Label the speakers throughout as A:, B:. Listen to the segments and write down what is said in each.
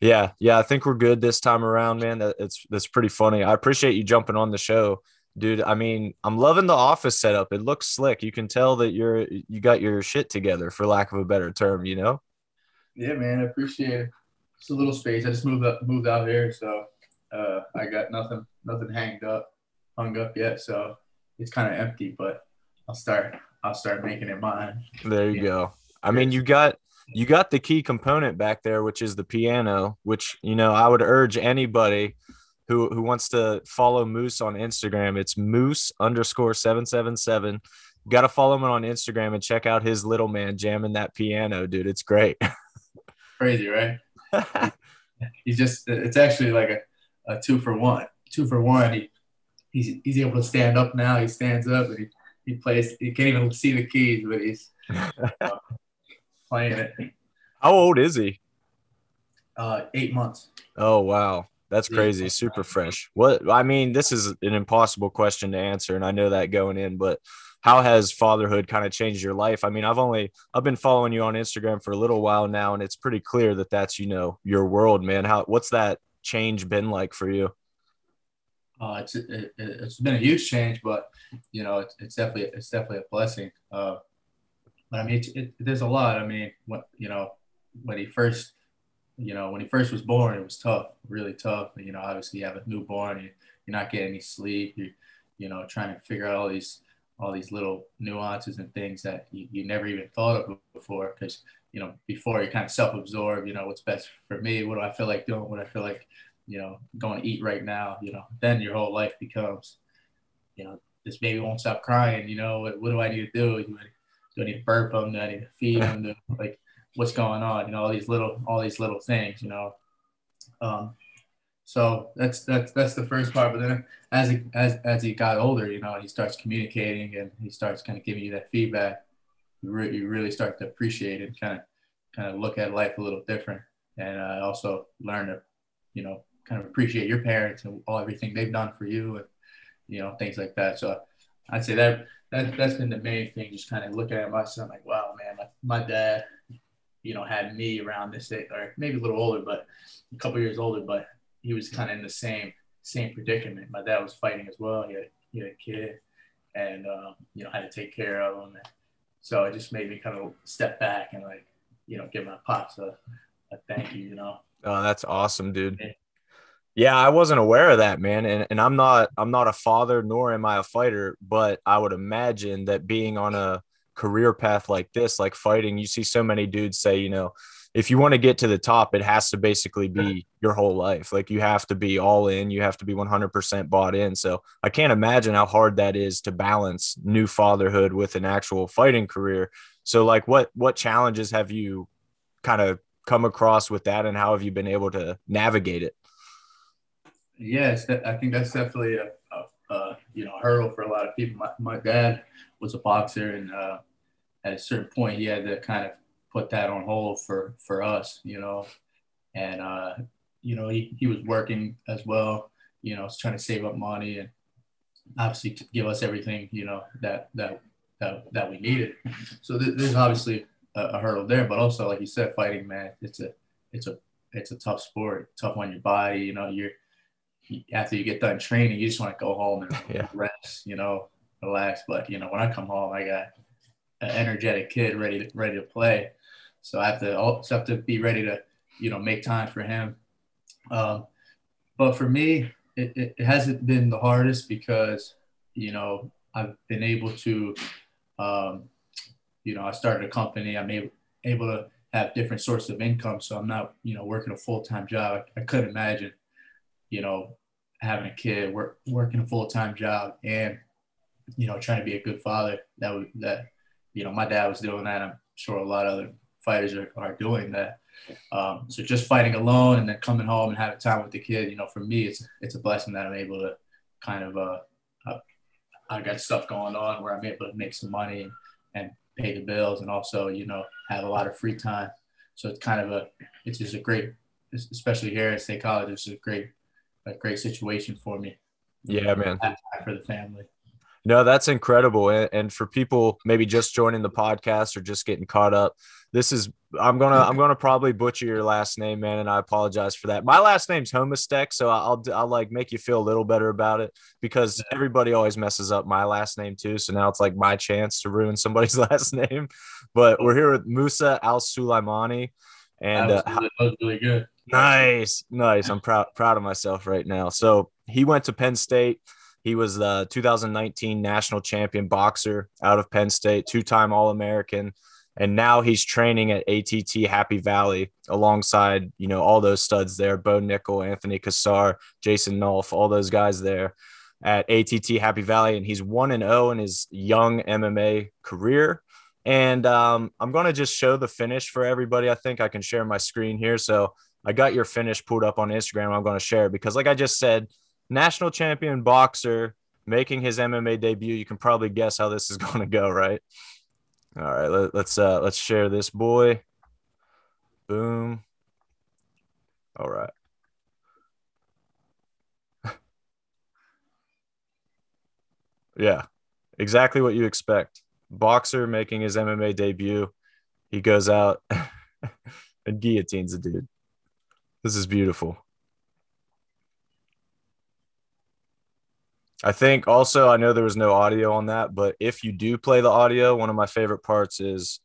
A: Yeah, yeah, I think we're good this time around, man. That, it's that's pretty funny. I appreciate you jumping on the show, dude. I mean, I'm loving the office setup. It looks slick. You can tell that you're you got your shit together, for lack of a better term. You know.
B: Yeah, man, I appreciate it. It's a little space. I just moved up, moved out here, so uh, I got nothing, nothing hanged up, hung up yet. So it's kind of empty, but I'll start, I'll start making it mine.
A: There you yeah. go. I mean, you got you got the key component back there, which is the piano, which, you know, I would urge anybody who, who wants to follow Moose on Instagram. It's Moose underscore 777. Got to follow him on Instagram and check out his little man jamming that piano, dude. It's great.
B: Crazy, right? he's just, it's actually like a, a two for one. Two for one. He, he's, he's able to stand up now. He stands up and he, he plays. He can't even see the keys, but he's uh, playing it.
A: How old is he?
B: Uh, eight months.
A: Oh wow, that's crazy. Super fresh. What I mean, this is an impossible question to answer, and I know that going in, but how has fatherhood kind of changed your life? I mean, I've only I've been following you on Instagram for a little while now, and it's pretty clear that that's you know your world, man. How what's that change been like for you?
B: Uh, it's it, has been a huge change, but you know it's, it's definitely it's definitely a blessing. Uh, but I mean, it, it, there's a lot. I mean, what you know, when he first, you know, when he first was born, it was tough, really tough. You know, obviously you have a newborn, you, you're not getting any sleep. You, you know, trying to figure out all these all these little nuances and things that you, you never even thought of before. Because you know, before you're kind of self-absorbed. You know, what's best for me? What do I feel like doing? What I feel like, you know, going to eat right now. You know, then your whole life becomes, you know, this baby won't stop crying. You know, what, what do I need to do? Do I need to burp them? Do I need to feed them? Do, like, what's going on? You know, all these little, all these little things. You know, um, so that's that's that's the first part. But then as he as as he got older, you know, he starts communicating and he starts kind of giving you that feedback. You, re- you really start to appreciate it, kind of kind of look at life a little different, and uh, also learn to, you know, kind of appreciate your parents and all everything they've done for you, and you know, things like that. So I'd say that that that's been the main thing. Just kind of looking at my son like, wow, man, my, my dad, you know, had me around this age, or maybe a little older, but a couple years older, but he was kind of in the same same predicament. My dad was fighting as well. He had, he had a kid, and um, you know, had to take care of him. And so it just made me kind of step back and like, you know, give my pops a, a thank you. You know.
A: Oh, that's awesome, dude. Yeah, I wasn't aware of that, man. And and I'm not I'm not a father nor am I a fighter, but I would imagine that being on a career path like this, like fighting, you see so many dudes say, you know, if you want to get to the top, it has to basically be your whole life. Like you have to be all in, you have to be 100% bought in. So I can't imagine how hard that is to balance new fatherhood with an actual fighting career. So like what what challenges have you kind of come across with that and how have you been able to navigate it?
B: Yes, I think that's definitely a, a, a, you know hurdle for a lot of people. My, my dad was a boxer, and uh, at a certain point, he had to kind of put that on hold for for us, you know, and uh, you know he, he was working as well, you know, trying to save up money and obviously give us everything, you know, that that that, that we needed. So th- there's obviously a, a hurdle there, but also like you said, fighting man, it's a it's a it's a tough sport, tough on your body. You know, you're after you get done training, you just want to go home and yeah. rest, you know, relax. But you know, when I come home, I got an energetic kid ready to ready to play, so I have to also have to be ready to, you know, make time for him. Um, but for me, it, it, it, hasn't been the hardest because, you know, I've been able to, um, you know, I started a company. I'm able able to have different sources of income, so I'm not, you know, working a full time job. I, I couldn't imagine you know, having a kid, work, working a full time job, and you know, trying to be a good father. That that, you know, my dad was doing that. I'm sure a lot of other fighters are, are doing that. Um, so just fighting alone and then coming home and having time with the kid, you know, for me, it's it's a blessing that I'm able to kind of uh, uh I got stuff going on where I'm able to make some money and, and pay the bills and also, you know, have a lot of free time. So it's kind of a, it's just a great, especially here at State College, it's a great a great situation for me.
A: Yeah, man.
B: For the family.
A: No, that's incredible. And, and for people maybe just joining the podcast or just getting caught up, this is I'm gonna I'm gonna probably butcher your last name, man, and I apologize for that. My last name's Homistek, so I'll I'll like make you feel a little better about it because everybody always messes up my last name too. So now it's like my chance to ruin somebody's last name. But we're here with Musa Al Sulaimani, and
B: that was, uh, that was really good.
A: Nice, nice. I'm proud proud of myself right now. So he went to Penn State. He was the 2019 national champion boxer out of Penn State, two time All American. And now he's training at ATT Happy Valley alongside, you know, all those studs there Bo Nickal, Anthony Cassar, Jason Nolf, all those guys there at ATT Happy Valley. And he's 1 and 0 in his young MMA career. And um, I'm going to just show the finish for everybody. I think I can share my screen here. So I got your finish pulled up on Instagram. I'm going to share because, like I just said, national champion boxer making his MMA debut. You can probably guess how this is going to go, right? All right, let, let's uh let's share this boy. Boom. All right. yeah, exactly what you expect. Boxer making his MMA debut. He goes out and guillotines a dude. This is beautiful. I think also I know there was no audio on that, but if you do play the audio, one of my favorite parts is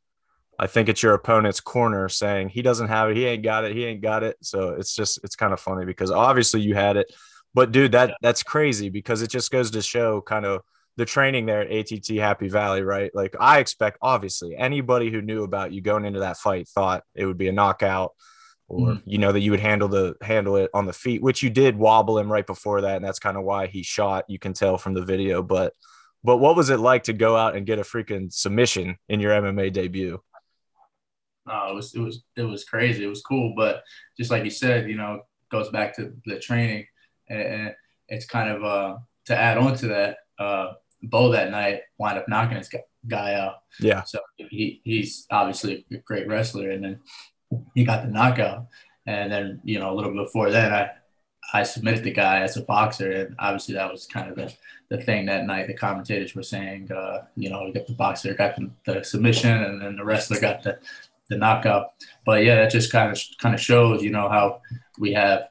A: I think it's your opponent's corner saying he doesn't have it, he ain't got it, he ain't got it. So it's just it's kind of funny because obviously you had it, but dude, that that's crazy because it just goes to show kind of the training there at ATT Happy Valley, right? Like I expect obviously anybody who knew about you going into that fight thought it would be a knockout or mm. you know that you would handle the handle it on the feet, which you did wobble him right before that, and that's kind of why he shot. You can tell from the video, but but what was it like to go out and get a freaking submission in your MMA debut?
B: Oh, it was it was it was crazy. It was cool, but just like you said, you know, goes back to the training, and it's kind of uh, to add on to that. Uh, Bo that night wound up knocking his guy out.
A: Yeah.
B: So he he's obviously a great wrestler, and then he got the knockout. And then, you know, a little before that, I, I submitted the guy as a boxer. And obviously that was kind of the, the thing that night. The commentators were saying, uh, you know, the boxer got the, the, submission and then the wrestler got the, the knockout. But yeah, that just kind of, kind of shows, you know, how we have,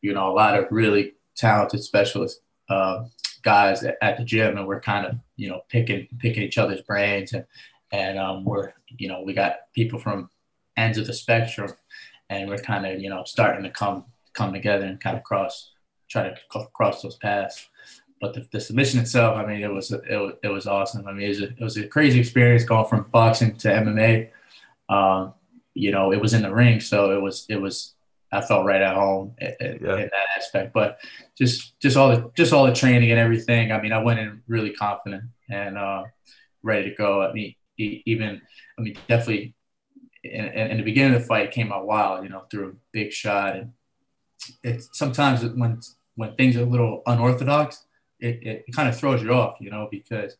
B: you know, a lot of really talented specialist uh, guys at, at the gym and we're kind of, you know, picking, picking each other's brains and, and um, we're, you know, we got people from ends of the spectrum, and we're kind of you know starting to come come together and kind of cross try to cross those paths. But the, the submission itself, I mean, it was it was, it was awesome. I mean, it was, a, it was a crazy experience going from boxing to MMA. Um, you know, it was in the ring, so it was it was I felt right at home in, yeah. in, that aspect. But just just all the just all the training and everything. I mean, I went in really confident and uh, ready to go. I mean, even I mean, definitely in, in the beginning of the fight came out wild, you know, threw a big shot. And it's sometimes when when things are a little unorthodox, it, it kind of throws you off, you know, because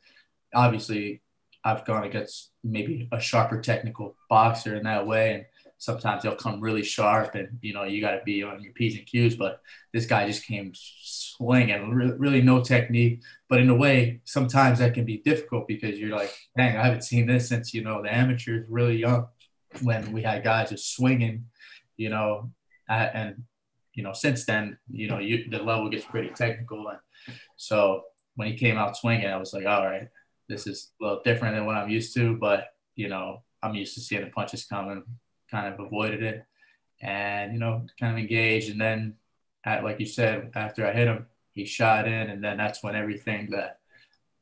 B: obviously I've gone against maybe a sharper technical boxer in that way. And sometimes they'll come really sharp and, you know, you got to be on your P's and Q's. But this guy just came swinging, really no technique. But in a way, sometimes that can be difficult because you're like, dang, I haven't seen this since, you know, the amateurs really young when we had guys just swinging, you know, and you know since then, you know, you, the level gets pretty technical, and so when he came out swinging, I was like, all right, this is a little different than what I'm used to, but you know, I'm used to seeing the punches coming, kind of avoided it, and you know, kind of engaged, and then, at, like you said, after I hit him, he shot in, and then that's when everything that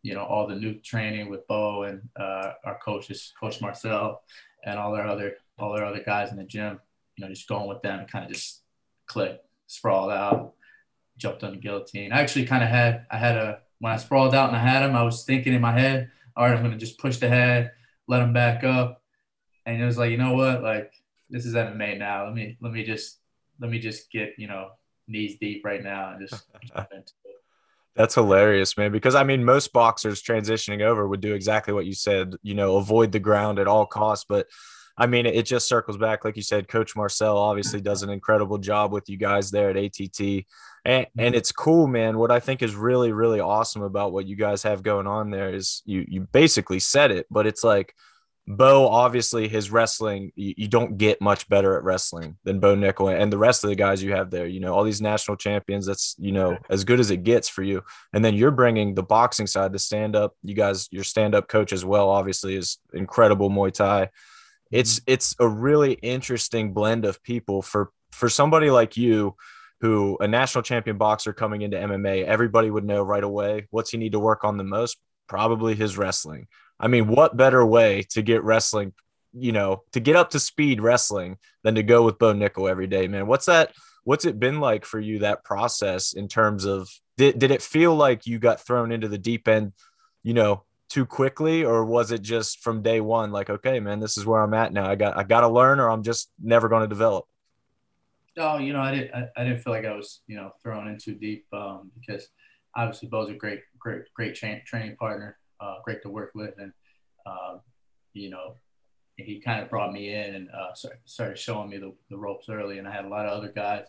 B: you know, all the new training with Bo and uh, our coaches, Coach Marcel, and all our other all our other guys in the gym, you know, just going with them and kind of just click, sprawled out, jumped on the guillotine. I actually kind of had I had a when I sprawled out and I had him, I was thinking in my head, all right, I'm gonna just push the head, let him back up, and it was like, you know what, like this is MMA now. Let me let me just let me just get you know knees deep right now and just
A: That's hilarious, man. Because I mean, most boxers transitioning over would do exactly what you said, you know, avoid the ground at all costs. But I mean, it just circles back, like you said. Coach Marcel obviously does an incredible job with you guys there at ATT, and and mm-hmm. it's cool, man. What I think is really really awesome about what you guys have going on there is you you basically said it, but it's like Bo, obviously, his wrestling, you, you, don't get much better at wrestling than Bo Nickal and the rest of the guys you have there. You know, all these national champions, that's, you know, as good as it gets for you. And then you're bringing the boxing side, the stand up. You guys, your stand up coach as well, obviously, is incredible Muay Thai. It's, mm-hmm. it's a really interesting blend of people for, for somebody like you who a national champion boxer coming into MMA, everybody would know right away what's he need to work on the most? Probably his wrestling I mean, what better way to get wrestling, you know, to get up to speed wrestling than to go with Bo Nickal every day, man? What's that? What's it been like for you that process in terms of did, did it feel like you got thrown into the deep end, you know, too quickly or was it just from day one like okay man this is where i'm at now i got i got to learn or i'm just never going to develop
B: no you know i didn't I, I, didn't feel like i was you know thrown in too deep um, because obviously bo's a great great great tra- training partner uh, great to work with, and uh, you know, he kind of brought me in and uh, started showing me the, the, ropes early. And I had a lot of other guys.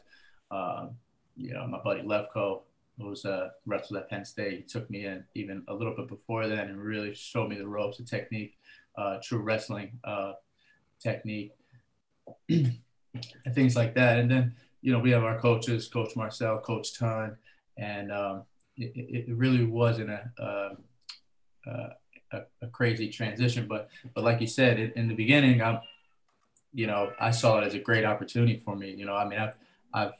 B: Um, you know, my buddy Levko, who was a wrestled at Penn State, he took me in even a little bit before then and really showed me the ropes, the technique, uh, true wrestling uh, technique, and things like that. And then, you know, we have our coaches, Coach Marcel, Coach Ton, and um, it, it, really wasn't a, uh, uh, a, a, crazy transition. But but like you said in, in, the beginning, I'm, you know, I saw it as a great opportunity for me. You know, I mean, I've I've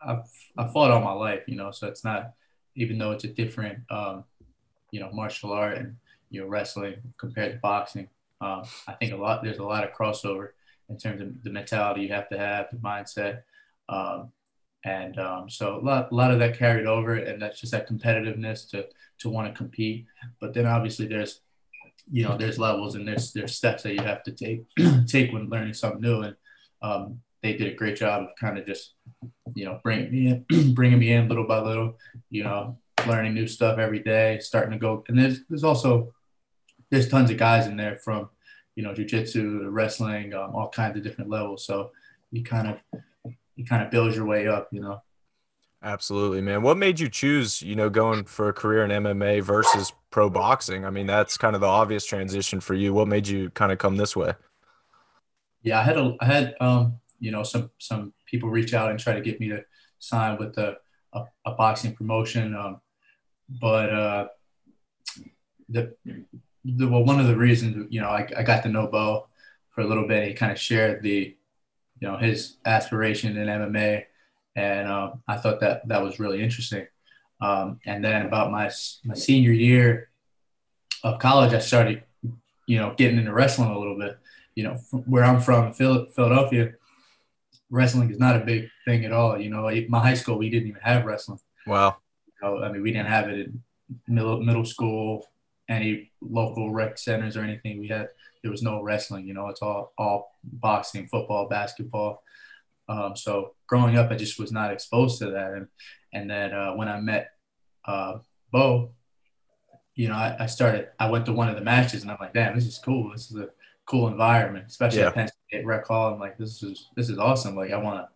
B: I've I've fought all my life. You know, so it's not even though it's a different um, you know martial art and you know wrestling compared to boxing. Um, I think a lot there's a lot of crossover in terms of the mentality you have to have, the mindset. Um, and um, so a lot, a lot of that carried over, and that's just that competitiveness to to want to compete. But then obviously there's, you know, there's levels and there's there's steps that you have to take take when learning something new, and um, they did a great job of kind of just, you know, bringing me in, bringing me in little by little, you know, learning new stuff every day, starting to go. And there's there's also there's tons of guys in there from, you know, jujitsu to wrestling, um, all kinds of different levels. So you kind of you kind of build your way up, you know.
A: Absolutely, man. What made you choose, you know, going for a career in MMA versus pro boxing? I mean, that's kind of the obvious transition for you. What made you kind of come this way?
B: Yeah, I had a, I had, um, you know, some some people reach out and try to get me to sign with a, a, a boxing promotion, um, but uh, the, the well, one of the reasons, you know, I, I got to know Bo for a little bit. He kind of shared the you know his aspiration in MMA, and um, I thought that that was really interesting. Um, and then about my my senior year of college, I started you know getting into wrestling a little bit. You know, where I'm from, Philadelphia, wrestling is not a big thing at all. You know, my high school we didn't even have wrestling.
A: Wow.
B: You know, I mean, we didn't have it in middle middle school, any local rec centers or anything. We had there was no wrestling. You know, it's all all boxing, football, basketball. Um, so growing up, I just was not exposed to that. And and then uh, when I met uh, Bo, you know, I, I, started. I went to one of the matches, and I'm like, damn, this is cool. This is a cool environment, especially yeah. at Penn State Rec Hall. I'm like, this is this is awesome. Like, I wanna,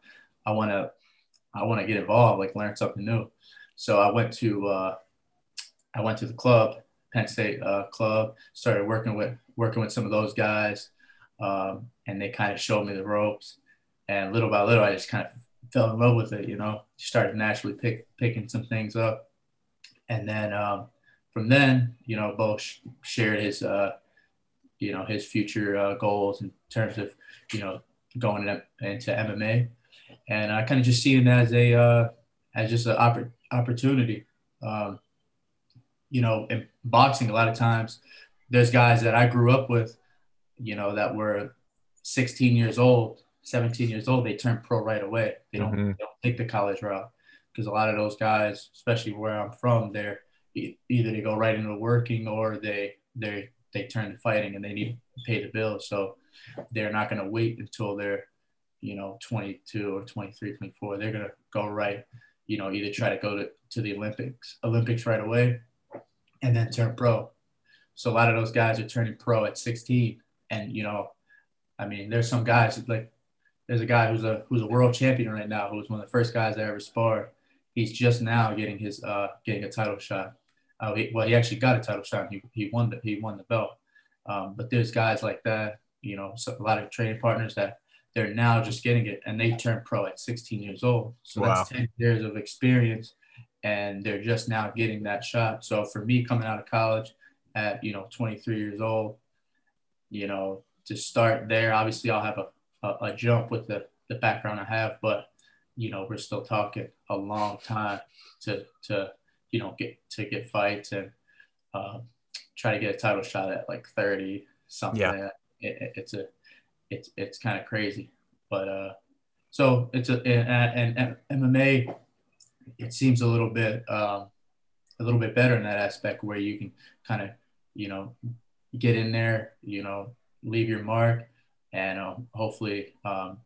B: I wanna, I wanna get involved, like learn something new. So I went to uh, I went to the club Penn State uh, club. Started working with working with some of those guys, um, and they kind of showed me the ropes. And little by little, I just kind of fell in love with it. You know, started naturally pick, picking some things up, and then um, from then, you know, Bo shared his, uh, you know, his future uh, goals in terms of, you know, going into MMA, and I kind of just see it as a uh, as just an oppor- opportunity. Um, you know, in boxing, a lot of times there's guys that I grew up with, you know, that were 16 years old, 17 years old, they turn pro right away. They don't, mm-hmm. they don't take the college route because a lot of those guys, especially where I'm from, they're either they go right into working or they they they turn to fighting and they need to pay the bills. So they're not going to wait until they're you know 22 or 23, 24. They're going to go right, you know, either try to go to, to the Olympics Olympics right away and then turn pro. So a lot of those guys are turning pro at 16. And, you know, I mean, there's some guys like there's a guy who's a who's a world champion right now, who was one of the first guys I ever sparred. He's just now getting his uh, getting a title shot. Uh, he, well, he actually got a title shot. He, he won the he won the belt. Um, but there's guys like that, you know, so a lot of training partners that they're now just getting it, and they turn pro at 16 years old. So wow. that's 10 years of experience, and they're just now getting that shot. So for me, coming out of college at you know 23 years old, you know, to start there, obviously I'll have a a, a jump with the, the background I have, but you know, we're still talking a long time to to you know get to get fights and uh, try to get a title shot at like 30 something. Yeah. Like it, it's a it's it's kind of crazy, but uh, so it's a and, and, and MMA it seems a little bit um, a little bit better in that aspect where you can kind of you know get in there, you know, leave your mark and um, hopefully, um,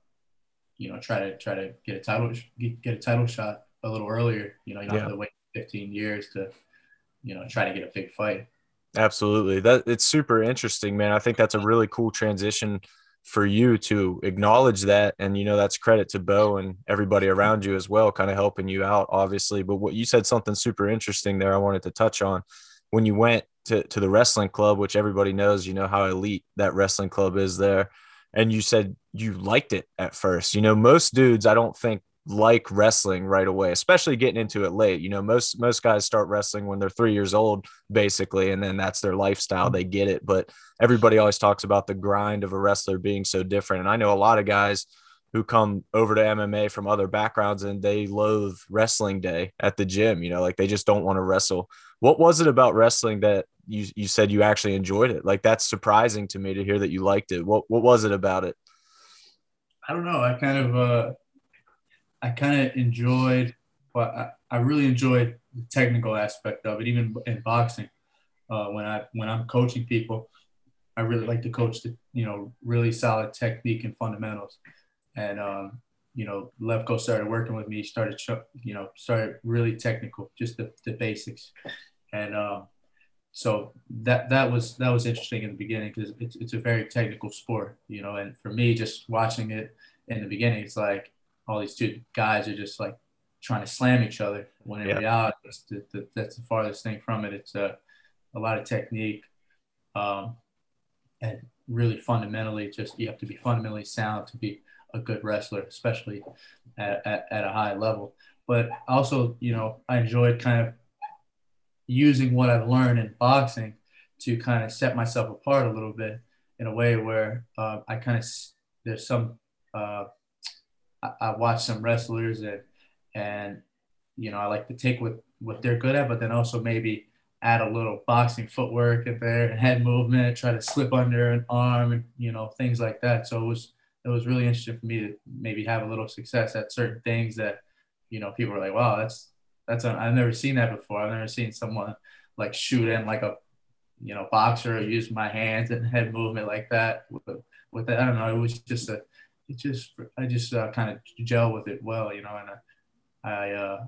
B: you know, try to try to get a title get a title shot a little earlier. You know, you don't yeah. have to wait 15 years to, you know, try to get a big fight.
A: Absolutely, that it's super interesting, man. I think that's a really cool transition for you to acknowledge that and you know that's credit to bo and everybody around you as well kind of helping you out obviously but what you said something super interesting there i wanted to touch on when you went to, to the wrestling club which everybody knows you know how elite that wrestling club is there and you said you liked it at first. You know, most dudes I don't think like wrestling right away, especially getting into it late. You know, most most guys start wrestling when they're 3 years old basically and then that's their lifestyle. They get it, but everybody always talks about the grind of a wrestler being so different. And I know a lot of guys who come over to MMA from other backgrounds and they loathe wrestling day at the gym, you know, like they just don't want to wrestle. What was it about wrestling that you you said you actually enjoyed it? Like that's surprising to me to hear that you liked it. What what was it about it?
B: I don't know. I kind of uh I kind of enjoyed but I, I really enjoyed the technical aspect of it, even in boxing. Uh, when I when I'm coaching people, I really like to coach the you know really solid technique and fundamentals and um, you know Levko started working with me. Started you know started really technical, just the, the basics, and um, so that that was that was interesting in the beginning because it's it's a very technical sport, you know. And for me, just watching it in the beginning, it's like all these two guys are just like trying to slam each other. When in yeah. reality, the, the, that's the farthest thing from it. It's a a lot of technique, um, and really fundamentally, just you have to be fundamentally sound to be a good wrestler, especially at, at, at, a high level. But also, you know, I enjoyed kind of using what I've learned in boxing to kind of set myself apart a little bit in a way where uh, I kind of there's some uh, I, I watch some wrestlers and and you know I like to take what what they're good at, but then also maybe add a little boxing footwork in there and head movement, try to slip under an arm and you know things like that. So it was it was really interesting for me to maybe have a little success at certain things that, you know, people were like, wow, that's, that's, i I've never seen that before. I've never seen someone like shoot in like a, you know, boxer or use my hands and head movement like that with, with that. I don't know. It was just a, it just, I just uh, kind of gel with it well, you know, and I, I, uh,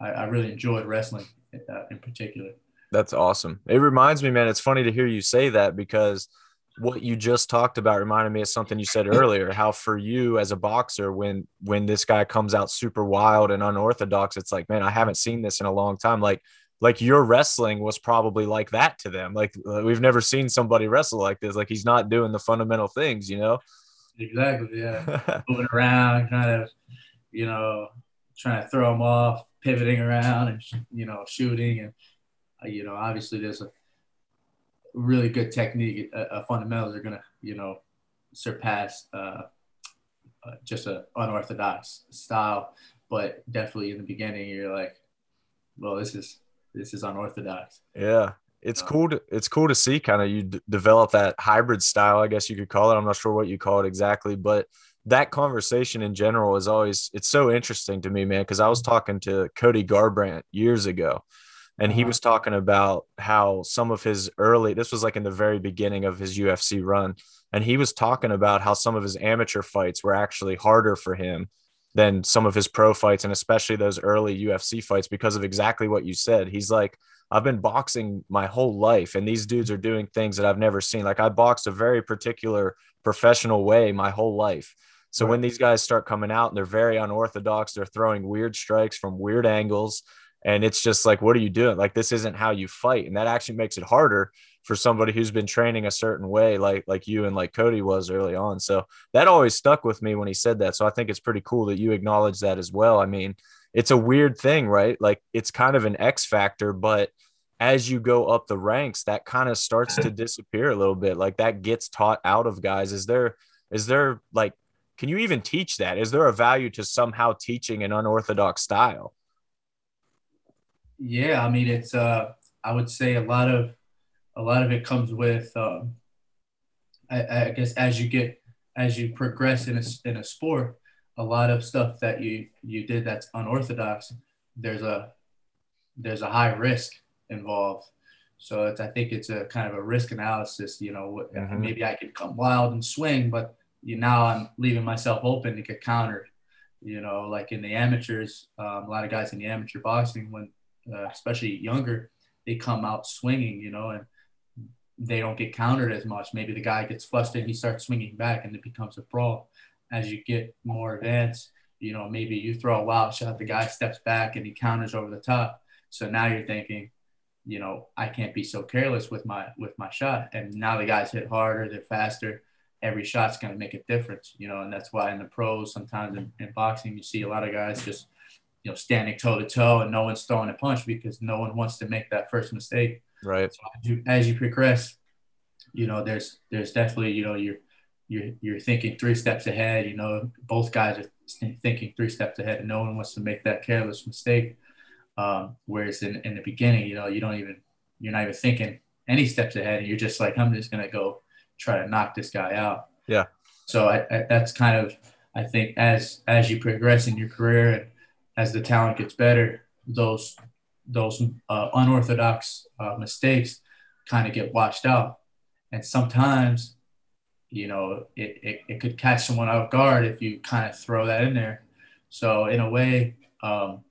B: I, I really enjoyed wrestling uh, in particular.
A: That's awesome. It reminds me, man, it's funny to hear you say that because – what you just talked about reminded me of something you said earlier how for you as a boxer when when this guy comes out super wild and unorthodox it's like man i haven't seen this in a long time like like your wrestling was probably like that to them like we've never seen somebody wrestle like this like he's not doing the fundamental things you know
B: exactly yeah moving around kind of you know trying to throw them off pivoting around and you know shooting and uh, you know obviously there's a really good technique, uh, uh, fundamentals are gonna, you know, surpass uh, uh, just an unorthodox style. But definitely in the beginning, you're like, well, this is this is unorthodox.
A: Yeah, it's um, cool. To, it's cool to see kind of you d- develop that hybrid style. I guess you could call it. I'm not sure what you call it exactly, but that conversation in general is always it's so interesting to me, man. Because I was talking to Cody Garbrandt years ago and he uh-huh. was talking about how some of his early this was like in the very beginning of his UFC run and he was talking about how some of his amateur fights were actually harder for him than some of his pro fights and especially those early UFC fights because of exactly what you said he's like I've been boxing my whole life and these dudes are doing things that I've never seen like I boxed a very particular professional way my whole life. So right. when these guys start coming out and they're very unorthodox, they're throwing weird strikes from weird angles. And it's just like, what are you doing? Like, this isn't how you fight. And that actually makes it harder for somebody who's been training a certain way, like like you and like Cody was early on. So that always stuck with me when he said that. So I think it's pretty cool that you acknowledge that as well. I mean, it's a weird thing, right? Like it's kind of an X factor, but as you go up the ranks, that kind of starts to disappear a little bit. Like that gets taught out of guys. Is there, is there like, can you even teach that? Is there a value to somehow teaching an unorthodox style?
B: Yeah, I mean, it's, uh, I would say a lot of, a lot of it comes with, um, I, I guess as you get, as you progress in a, in a sport, a lot of stuff that you you did that's unorthodox there's a there's a high risk involved so it's i think it's a kind of a risk analysis you know mm-hmm. maybe i could come wild and swing but you now i'm leaving myself open to get countered you know like in the amateurs um, a lot of guys in the amateur boxing when uh, especially younger they come out swinging you know and they don't get countered as much maybe the guy gets flustered he starts swinging back and it becomes a brawl as you get more advanced, you know, maybe you throw a wild shot, the guy steps back and he counters over the top. So now you're thinking, you know, I can't be so careless with my with my shot. And now the guys hit harder, they're faster. Every shot's going to make a difference, you know, and that's why in the pros, sometimes in, in boxing, you see a lot of guys just, you know, standing toe to toe and no one's throwing a punch because no one wants to make that first mistake.
A: Right.
B: So as you, as you progress, you know, there's there's definitely, you know, you're you're, you're thinking three steps ahead. You know, both guys are thinking three steps ahead, and no one wants to make that careless mistake. Um, whereas in, in the beginning, you know, you don't even you're not even thinking any steps ahead, and you're just like, I'm just gonna go try to knock this guy out.
A: Yeah.
B: So I, I, that's kind of I think as as you progress in your career and as the talent gets better, those those uh, unorthodox uh, mistakes kind of get washed out, and sometimes you know, it, it, it could catch someone off guard if you kind of throw that in there. So in a way, um,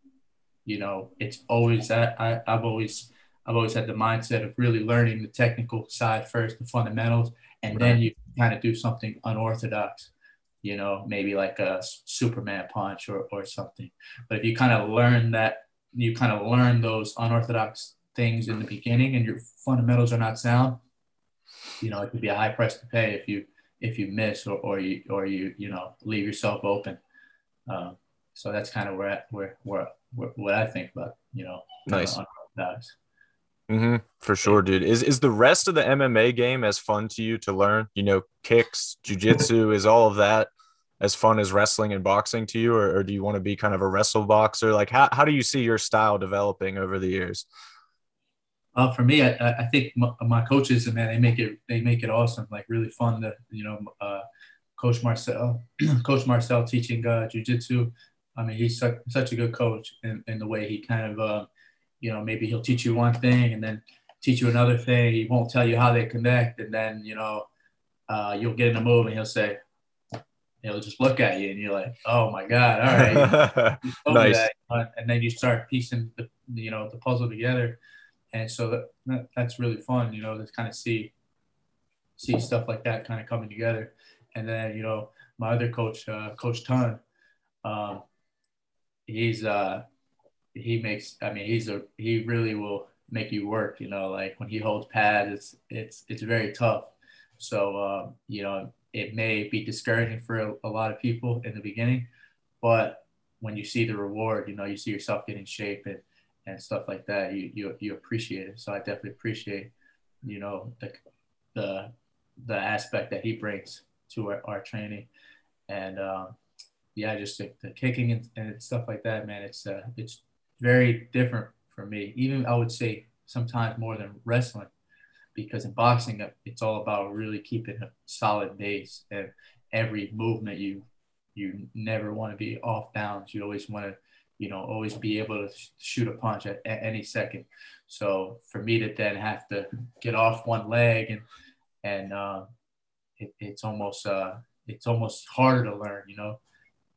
B: you know, it's always that I, I've always I've always had the mindset of really learning the technical side first, the fundamentals, and right. then you kind of do something unorthodox, you know, maybe like a Superman punch or, or something. But if you kind of learn that, you kind of learn those unorthodox things in the beginning and your fundamentals are not sound, you know, it could be a high price to pay if you if you miss or, or you or you you know leave yourself open. Um, so that's kind of where where where, where what I think about you know
A: nice Mm-hmm, for sure, dude. Is is the rest of the MMA game as fun to you to learn? You know, kicks, jujitsu, is all of that as fun as wrestling and boxing to you, or, or do you want to be kind of a wrestle boxer? Like, how how do you see your style developing over the years?
B: Uh, for me, I, I think my, my, coaches and man, they make it they make it awesome, like really fun to you know, uh, Coach Marcel, Coach Marcel teaching uh, jujitsu. I mean, he's such, such a good coach in, in the way he kind of, uh, you know, maybe he'll teach you one thing and then teach you another thing. He won't tell you how they connect, and then you know, uh, you'll get in a move and he'll say, he'll just look at you and you're like, oh my god, all right, nice. That. And then you start piecing the you know the puzzle together and so that, that, that's really fun, you know, to kind of see see stuff like that kind of coming together. And then you know, my other coach, uh, Coach Ton, um, he's uh, he makes. I mean, he's a he really will make you work. You know, like when he holds pads, it's it's it's very tough. So um, you know, it may be discouraging for a, a lot of people in the beginning, but when you see the reward, you know, you see yourself getting shape and and stuff like that, you you you appreciate it. So I definitely appreciate, you know, the the the aspect that he brings to our, our training, and um, yeah, just the, the kicking and, and, stuff like that, man. It's uh, it's very different for me. Even I would say sometimes more than wrestling, because in boxing it's all about really keeping a solid base and every movement you you never want to be off balance. You always want to you know, always be able to shoot a punch at, at, any second. So for me to then have to get off one leg and and uh, it, it's almost uh, it's almost harder to learn, you know.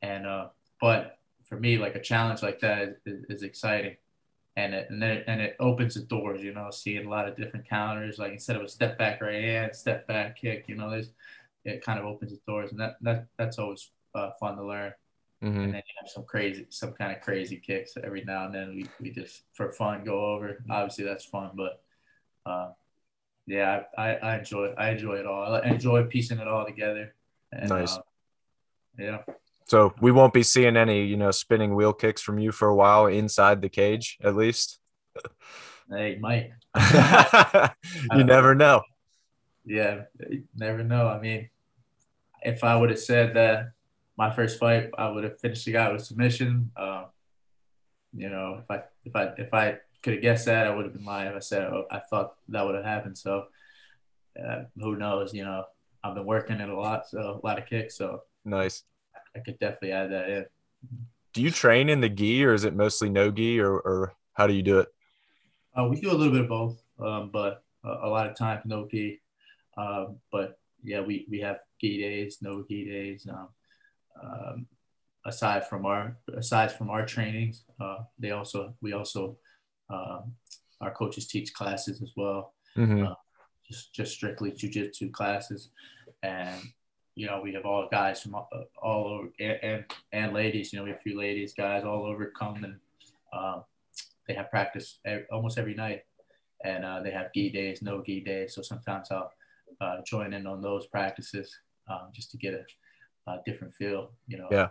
B: And uh, but for me, like a challenge like that is, is exciting, and it, and it, and it opens the doors, you know, seeing a lot of different counters. Like instead of a step back right hand, step back kick, you know, there's it kind of opens the doors, and that that that's always uh, fun to learn. Mm-hmm. And then you have some crazy, some kind of crazy kicks every now and then. We, we just for fun go over. Obviously that's fun, but uh, yeah, I, I enjoy I enjoy it all. I enjoy piecing it all together. And, nice. Uh, yeah.
A: So we won't be seeing any, you know, spinning wheel kicks from you for a while inside the cage, at least.
B: Hey, Mike.
A: you never know.
B: Yeah, never know. I mean, if I would have said that my first fight, I would have finished the guy with submission. Uh, you know, if I if I if I could have guessed that, I would have been lying if I said oh, I thought that would have happened. So uh, who knows? You know, I've been working it a lot, so a lot of kicks. So
A: nice.
B: I could definitely add that in.
A: Do you train in the gi, or is it mostly no gi, or or how do you do it?
B: Uh, we do a little bit of both, um, but uh, a lot of times no gi. Um, but yeah, we, we have gi days, no gi days. Um, um, aside from our aside from our trainings, uh, they also we also um, our coaches teach classes as well. Mm-hmm. Uh, just just strictly jujitsu classes, and you know we have all guys from all, over and, and, ladies. You know we have a few ladies guys all over come and uh, they have practice every, almost every night, and uh, they have gi days, no gi days. So sometimes I'll uh, join in on those practices um, just to get a, a, different feel. You know.
A: Yeah.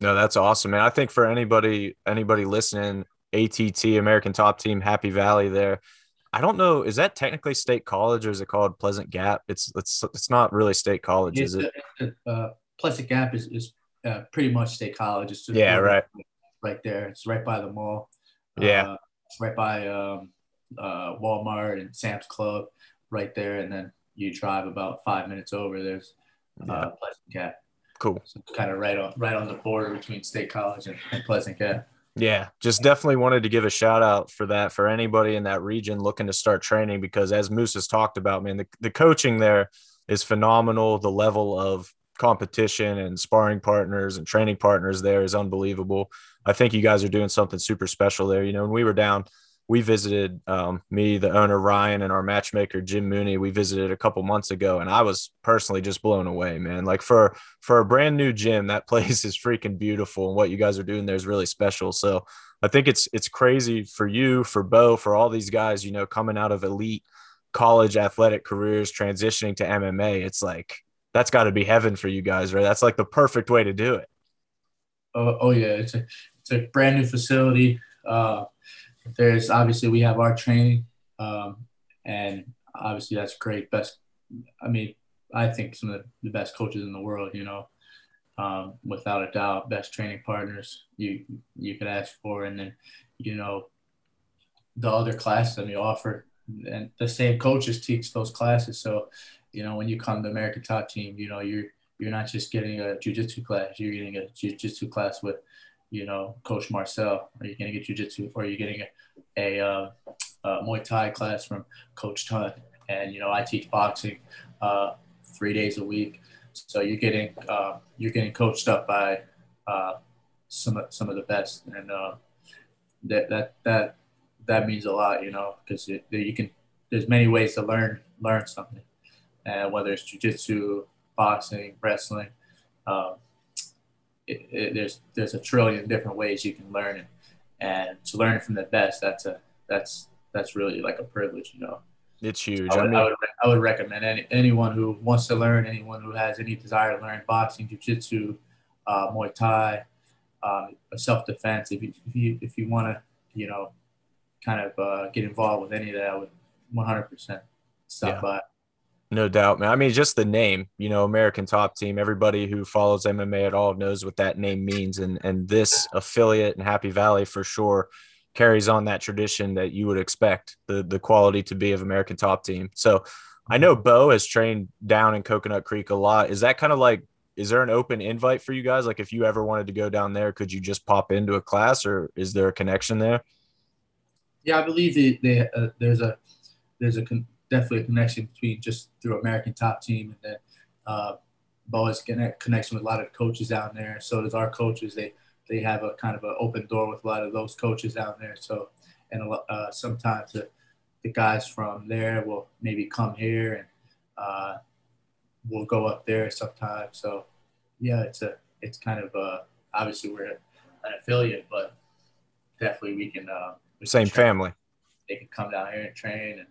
A: No, that's awesome, man. I think for anybody anybody listening, ATT American Top Team, Happy Valley, there. I don't know. Is that technically state college or is it called Pleasant Gap? It's it's it's not really state college, it's is
B: it? Uh, Pleasant Gap is is uh, pretty much state college. It's
A: just yeah, right,
B: right there. It's right by the mall.
A: Yeah,
B: uh, right by um, uh, Walmart and Sam's Club, right there. And then you drive about five minutes over. There's uh, yeah. Pleasant Gap.
A: Cool.
B: So kind of right on right on the border between State College and, and Pleasant Gap.
A: Yeah, just definitely wanted to give a shout out for that for anybody in that region looking to start training because as Moose has talked about, man, the, the coaching there is phenomenal. The level of competition and sparring partners and training partners there is unbelievable. I think you guys are doing something super special there. You know, when we were down we visited um, me, the owner Ryan, and our matchmaker Jim Mooney. We visited a couple months ago, and I was personally just blown away, man. Like for for a brand new gym, that place is freaking beautiful, and what you guys are doing there is really special. So I think it's it's crazy for you, for Bo, for all these guys, you know, coming out of elite college athletic careers, transitioning to MMA. It's like that's got to be heaven for you guys, right? That's like the perfect way to do it.
B: Oh, oh yeah, it's a it's a brand new facility. Uh, there's obviously we have our training, um, and obviously that's great. Best, I mean, I think some of the best coaches in the world. You know, um, without a doubt, best training partners you you could ask for, and then you know the other classes that we offer, and the same coaches teach those classes. So, you know, when you come to American Top Team, you know you're you're not just getting a jiu-jitsu class, you're getting a jiu-jitsu class with you know, Coach Marcel? Are you going to get jujitsu, or are you getting a, a, uh, a, Muay Thai class from Coach Tun? And you know, I teach boxing uh, three days a week, so you're getting uh, you're getting coached up by uh, some of, some of the best, and uh, that that that that means a lot, you know, because you can. There's many ways to learn learn something, and whether it's jujitsu, boxing, wrestling. It, it, there's there's a trillion different ways you can learn it, and to learn from the best, that's a that's that's really like a privilege, you know.
A: It's huge.
B: I would, I, mean, I would, I would recommend any, anyone who wants to learn, anyone who has any desire to learn boxing, jiu-jitsu, uh, Muay Thai, um, self-defense. If you if you, if you want to, you know, kind of uh, get involved with any of that, I would 100% stop yeah. by.
A: No doubt, man. I mean, just the name, you know, American Top Team. Everybody who follows MMA at all knows what that name means, and and this affiliate in Happy Valley for sure carries on that tradition that you would expect the the quality to be of American Top Team. So, I know Bo has trained down in Coconut Creek a lot. Is that kind of like? Is there an open invite for you guys? Like, if you ever wanted to go down there, could you just pop into a class, or is there a connection there?
B: Yeah, I believe they, they, uh, there's a there's a con- definitely a connection between just through American Top Team and then uh, Bo connect, connection with a lot of coaches down there. So does our coaches. They they have a kind of an open door with a lot of those coaches down there. So and uh, sometimes the, the guys from there will maybe come here and uh, we'll go up there sometime. So yeah, it's a it's kind of uh obviously we're an affiliate, but definitely we can uh we
A: same
B: can
A: family.
B: They can come down here and train, and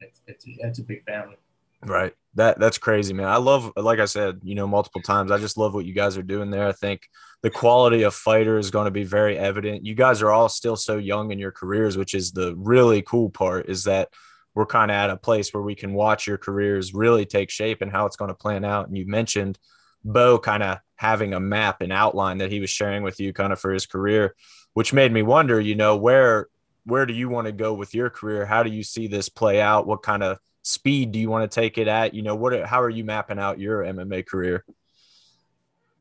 B: it's it's it's a big family.
A: Right. That that's crazy, man. I love, like I said, you know, multiple times. I just love what you guys are doing there. I think the quality of fighter is going to be very evident. You guys are all still so young in your careers, which is the really cool part. Is that we're kind of at a place where we can watch your careers really take shape and how it's going to plan out. And you mentioned Bo kind of having a map and outline that he was sharing with you, kind of for his career, which made me wonder, you know, where where do you want to go with your career? How do you see this play out? What kind of speed do you want to take it at? You know, what how are you mapping out your MMA career?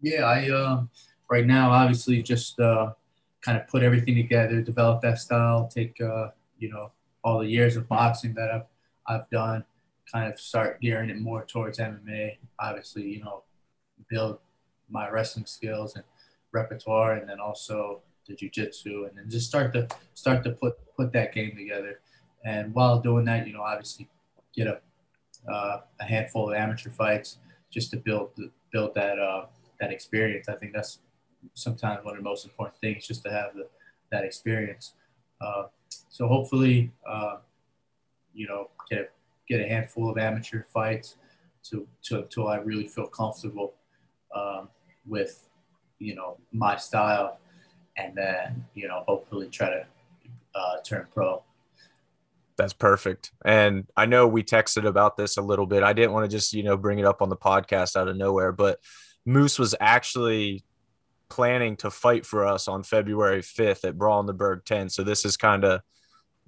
B: Yeah, I uh, right now obviously just uh, kind of put everything together, develop that style, take uh, you know all the years of boxing that I've I've done, kind of start gearing it more towards MMA. Obviously, you know, build my wrestling skills and repertoire, and then also the jujitsu, and then just start to start to put put that game together. And while doing that, you know, obviously get a uh, a handful of amateur fights just to build build that uh, that experience. I think that's sometimes one of the most important things, just to have the, that experience. Uh, so hopefully, uh, you know, get get a handful of amateur fights to, to until I really feel comfortable um, with you know my style, and then you know hopefully try to uh, turn pro.
A: That's perfect. And I know we texted about this a little bit. I didn't want to just, you know, bring it up on the podcast out of nowhere, but Moose was actually planning to fight for us on February 5th at Brawl in the Berg 10. So this is kind of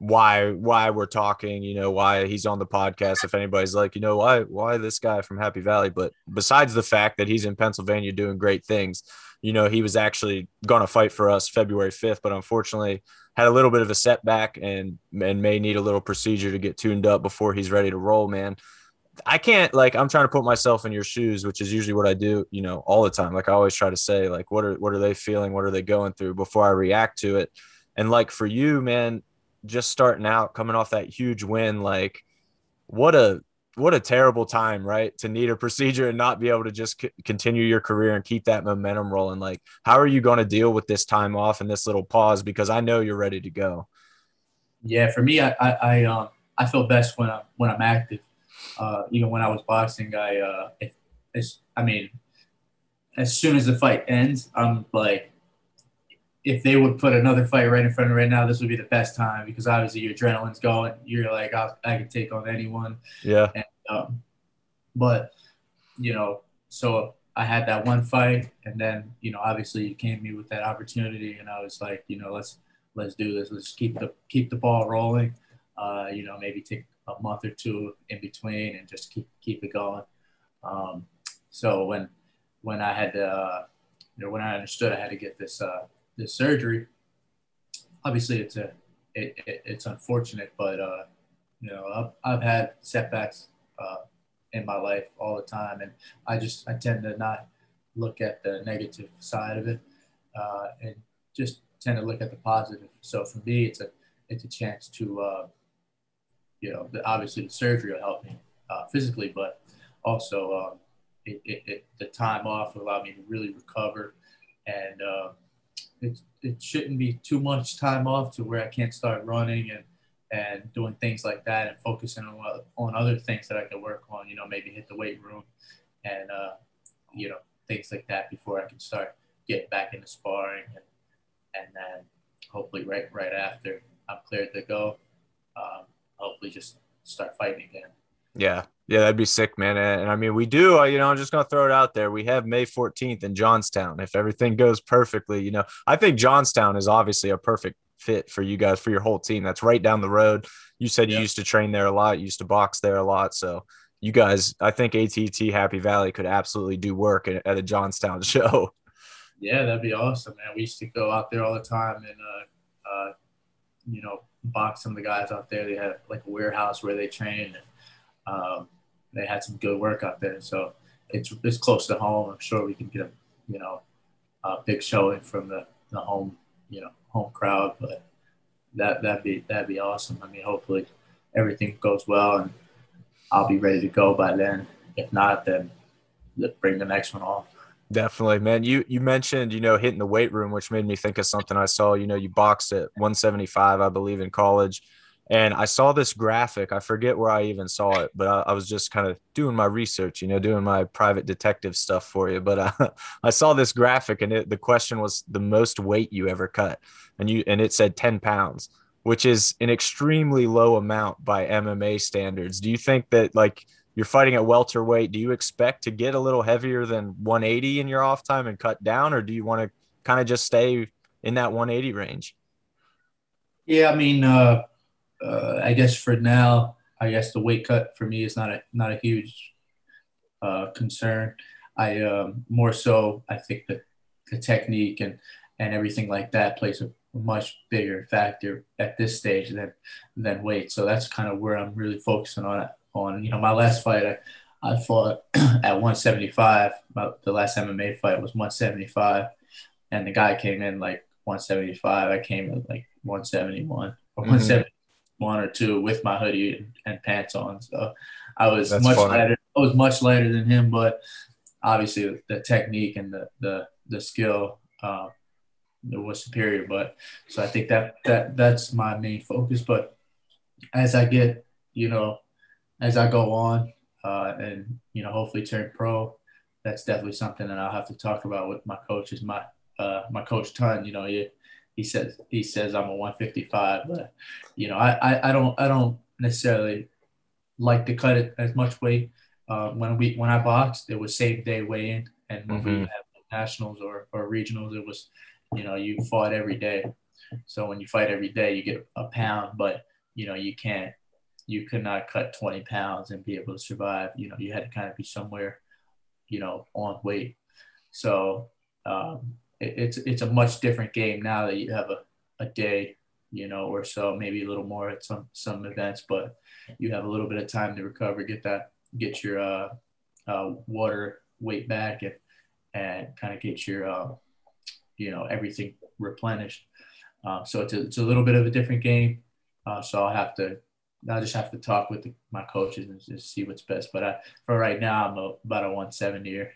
A: why why we're talking, you know, why he's on the podcast. If anybody's like, you know, why why this guy from Happy Valley? But besides the fact that he's in Pennsylvania doing great things, you know, he was actually going to fight for us February 5th, but unfortunately had a little bit of a setback and and may need a little procedure to get tuned up before he's ready to roll, man. I can't like I'm trying to put myself in your shoes, which is usually what I do, you know, all the time. Like I always try to say, like, what are what are they feeling? What are they going through before I react to it? And like for you, man, just starting out, coming off that huge win, like what a what a terrible time, right? To need a procedure and not be able to just c- continue your career and keep that momentum rolling. Like, how are you going to deal with this time off and this little pause? Because I know you're ready to go.
B: Yeah, for me, I I I, um, I feel best when I when I'm active. Uh, even when I was boxing, I uh, if, I mean, as soon as the fight ends, I'm like, if they would put another fight right in front of right now, this would be the best time because obviously your adrenaline's going. You're like, I, I can take on anyone.
A: Yeah.
B: And, um, but you know, so I had that one fight, and then you know, obviously you came to me with that opportunity, and I was like, you know, let's let's do this. Let's keep the keep the ball rolling. Uh, you know, maybe take a month or two in between and just keep keep it going. Um, so when when I had uh, you know when I understood I had to get this uh, this surgery. Obviously, it's a it, it, it's unfortunate, but uh, you know I've, I've had setbacks uh, in my life all the time, and I just I tend to not look at the negative side of it, uh, and just tend to look at the positive. So for me, it's a it's a chance to uh, you know obviously the surgery will help me uh, physically, but also uh, it, it, the time off will allow me to really recover and uh, it, it shouldn't be too much time off to where I can't start running and, and doing things like that and focusing on, on other things that I can work on, you know, maybe hit the weight room and, uh, you know, things like that before I can start getting back into sparring and, and then hopefully right, right after I'm cleared to go, um, hopefully just start fighting again.
A: Yeah. Yeah, that'd be sick, man. And, I mean, we do, uh, you know, I'm just going to throw it out there. We have May 14th in Johnstown. If everything goes perfectly, you know, I think Johnstown is obviously a perfect fit for you guys, for your whole team. That's right down the road. You said you used to train there a lot, you used to box there a lot. So you guys, I think ATT Happy Valley could absolutely do work at, at a Johnstown show.
B: Yeah, that'd be awesome, man. We used to go out there all the time and, uh, uh, you know, box some of the guys out there. They had like a warehouse where they trained. And, um, they had some good work out there. So it's it's close to home. I'm sure we can get a you know a big showing from the, the home you know home crowd. But that that'd be that'd be awesome. I mean, hopefully everything goes well and I'll be ready to go by then. If not, then bring the next one off.
A: Definitely, man. You you mentioned you know hitting the weight room, which made me think of something I saw. You know, you boxed at 175, I believe, in college, and I saw this graphic. I forget where I even saw it, but I, I was just kind of doing my research, you know, doing my private detective stuff for you. But uh, I saw this graphic, and it, the question was the most weight you ever cut, and you and it said 10 pounds, which is an extremely low amount by MMA standards. Do you think that like you're fighting at welterweight. Do you expect to get a little heavier than 180 in your off time and cut down, or do you want to kind of just stay in that 180 range?
B: Yeah, I mean, uh, uh, I guess for now, I guess the weight cut for me is not a not a huge uh, concern. I um, more so I think that the technique and and everything like that plays a much bigger factor at this stage than than weight. So that's kind of where I'm really focusing on on. You know, my last fight, I, I fought at 175. About the last MMA fight was 175, and the guy came in like 175. I came in like 171 or mm-hmm. 171 or two with my hoodie and, and pants on. So I was That's much funny. lighter. I was much lighter than him, but obviously the technique and the the the skill. Uh, was superior, but so I think that that that's my main focus. But as I get, you know, as I go on uh, and you know hopefully turn pro. That's definitely something that I'll have to talk about with my coaches. My uh, my coach Ton, you know, he, he says he says I'm a 155, but you know I, I, I don't I don't necessarily like to cut it as much weight. Uh, when we when I boxed, it was same day weigh in, and when mm-hmm. we had nationals or, or regionals, it was you know you fought every day. So when you fight every day, you get a pound, but you know you can't you could not cut 20 pounds and be able to survive. You know, you had to kind of be somewhere, you know, on weight. So um, it's it's a much different game now that you have a, a day, you know, or so, maybe a little more at some some events, but you have a little bit of time to recover, get that, get your uh, uh, water weight back, and and kind of get your uh, you know everything replenished. Uh, so it's a, it's a little bit of a different game. Uh, so I'll have to i'll just have to talk with the, my coaches and just see what's best. But I, for right now, I'm about a 170 here.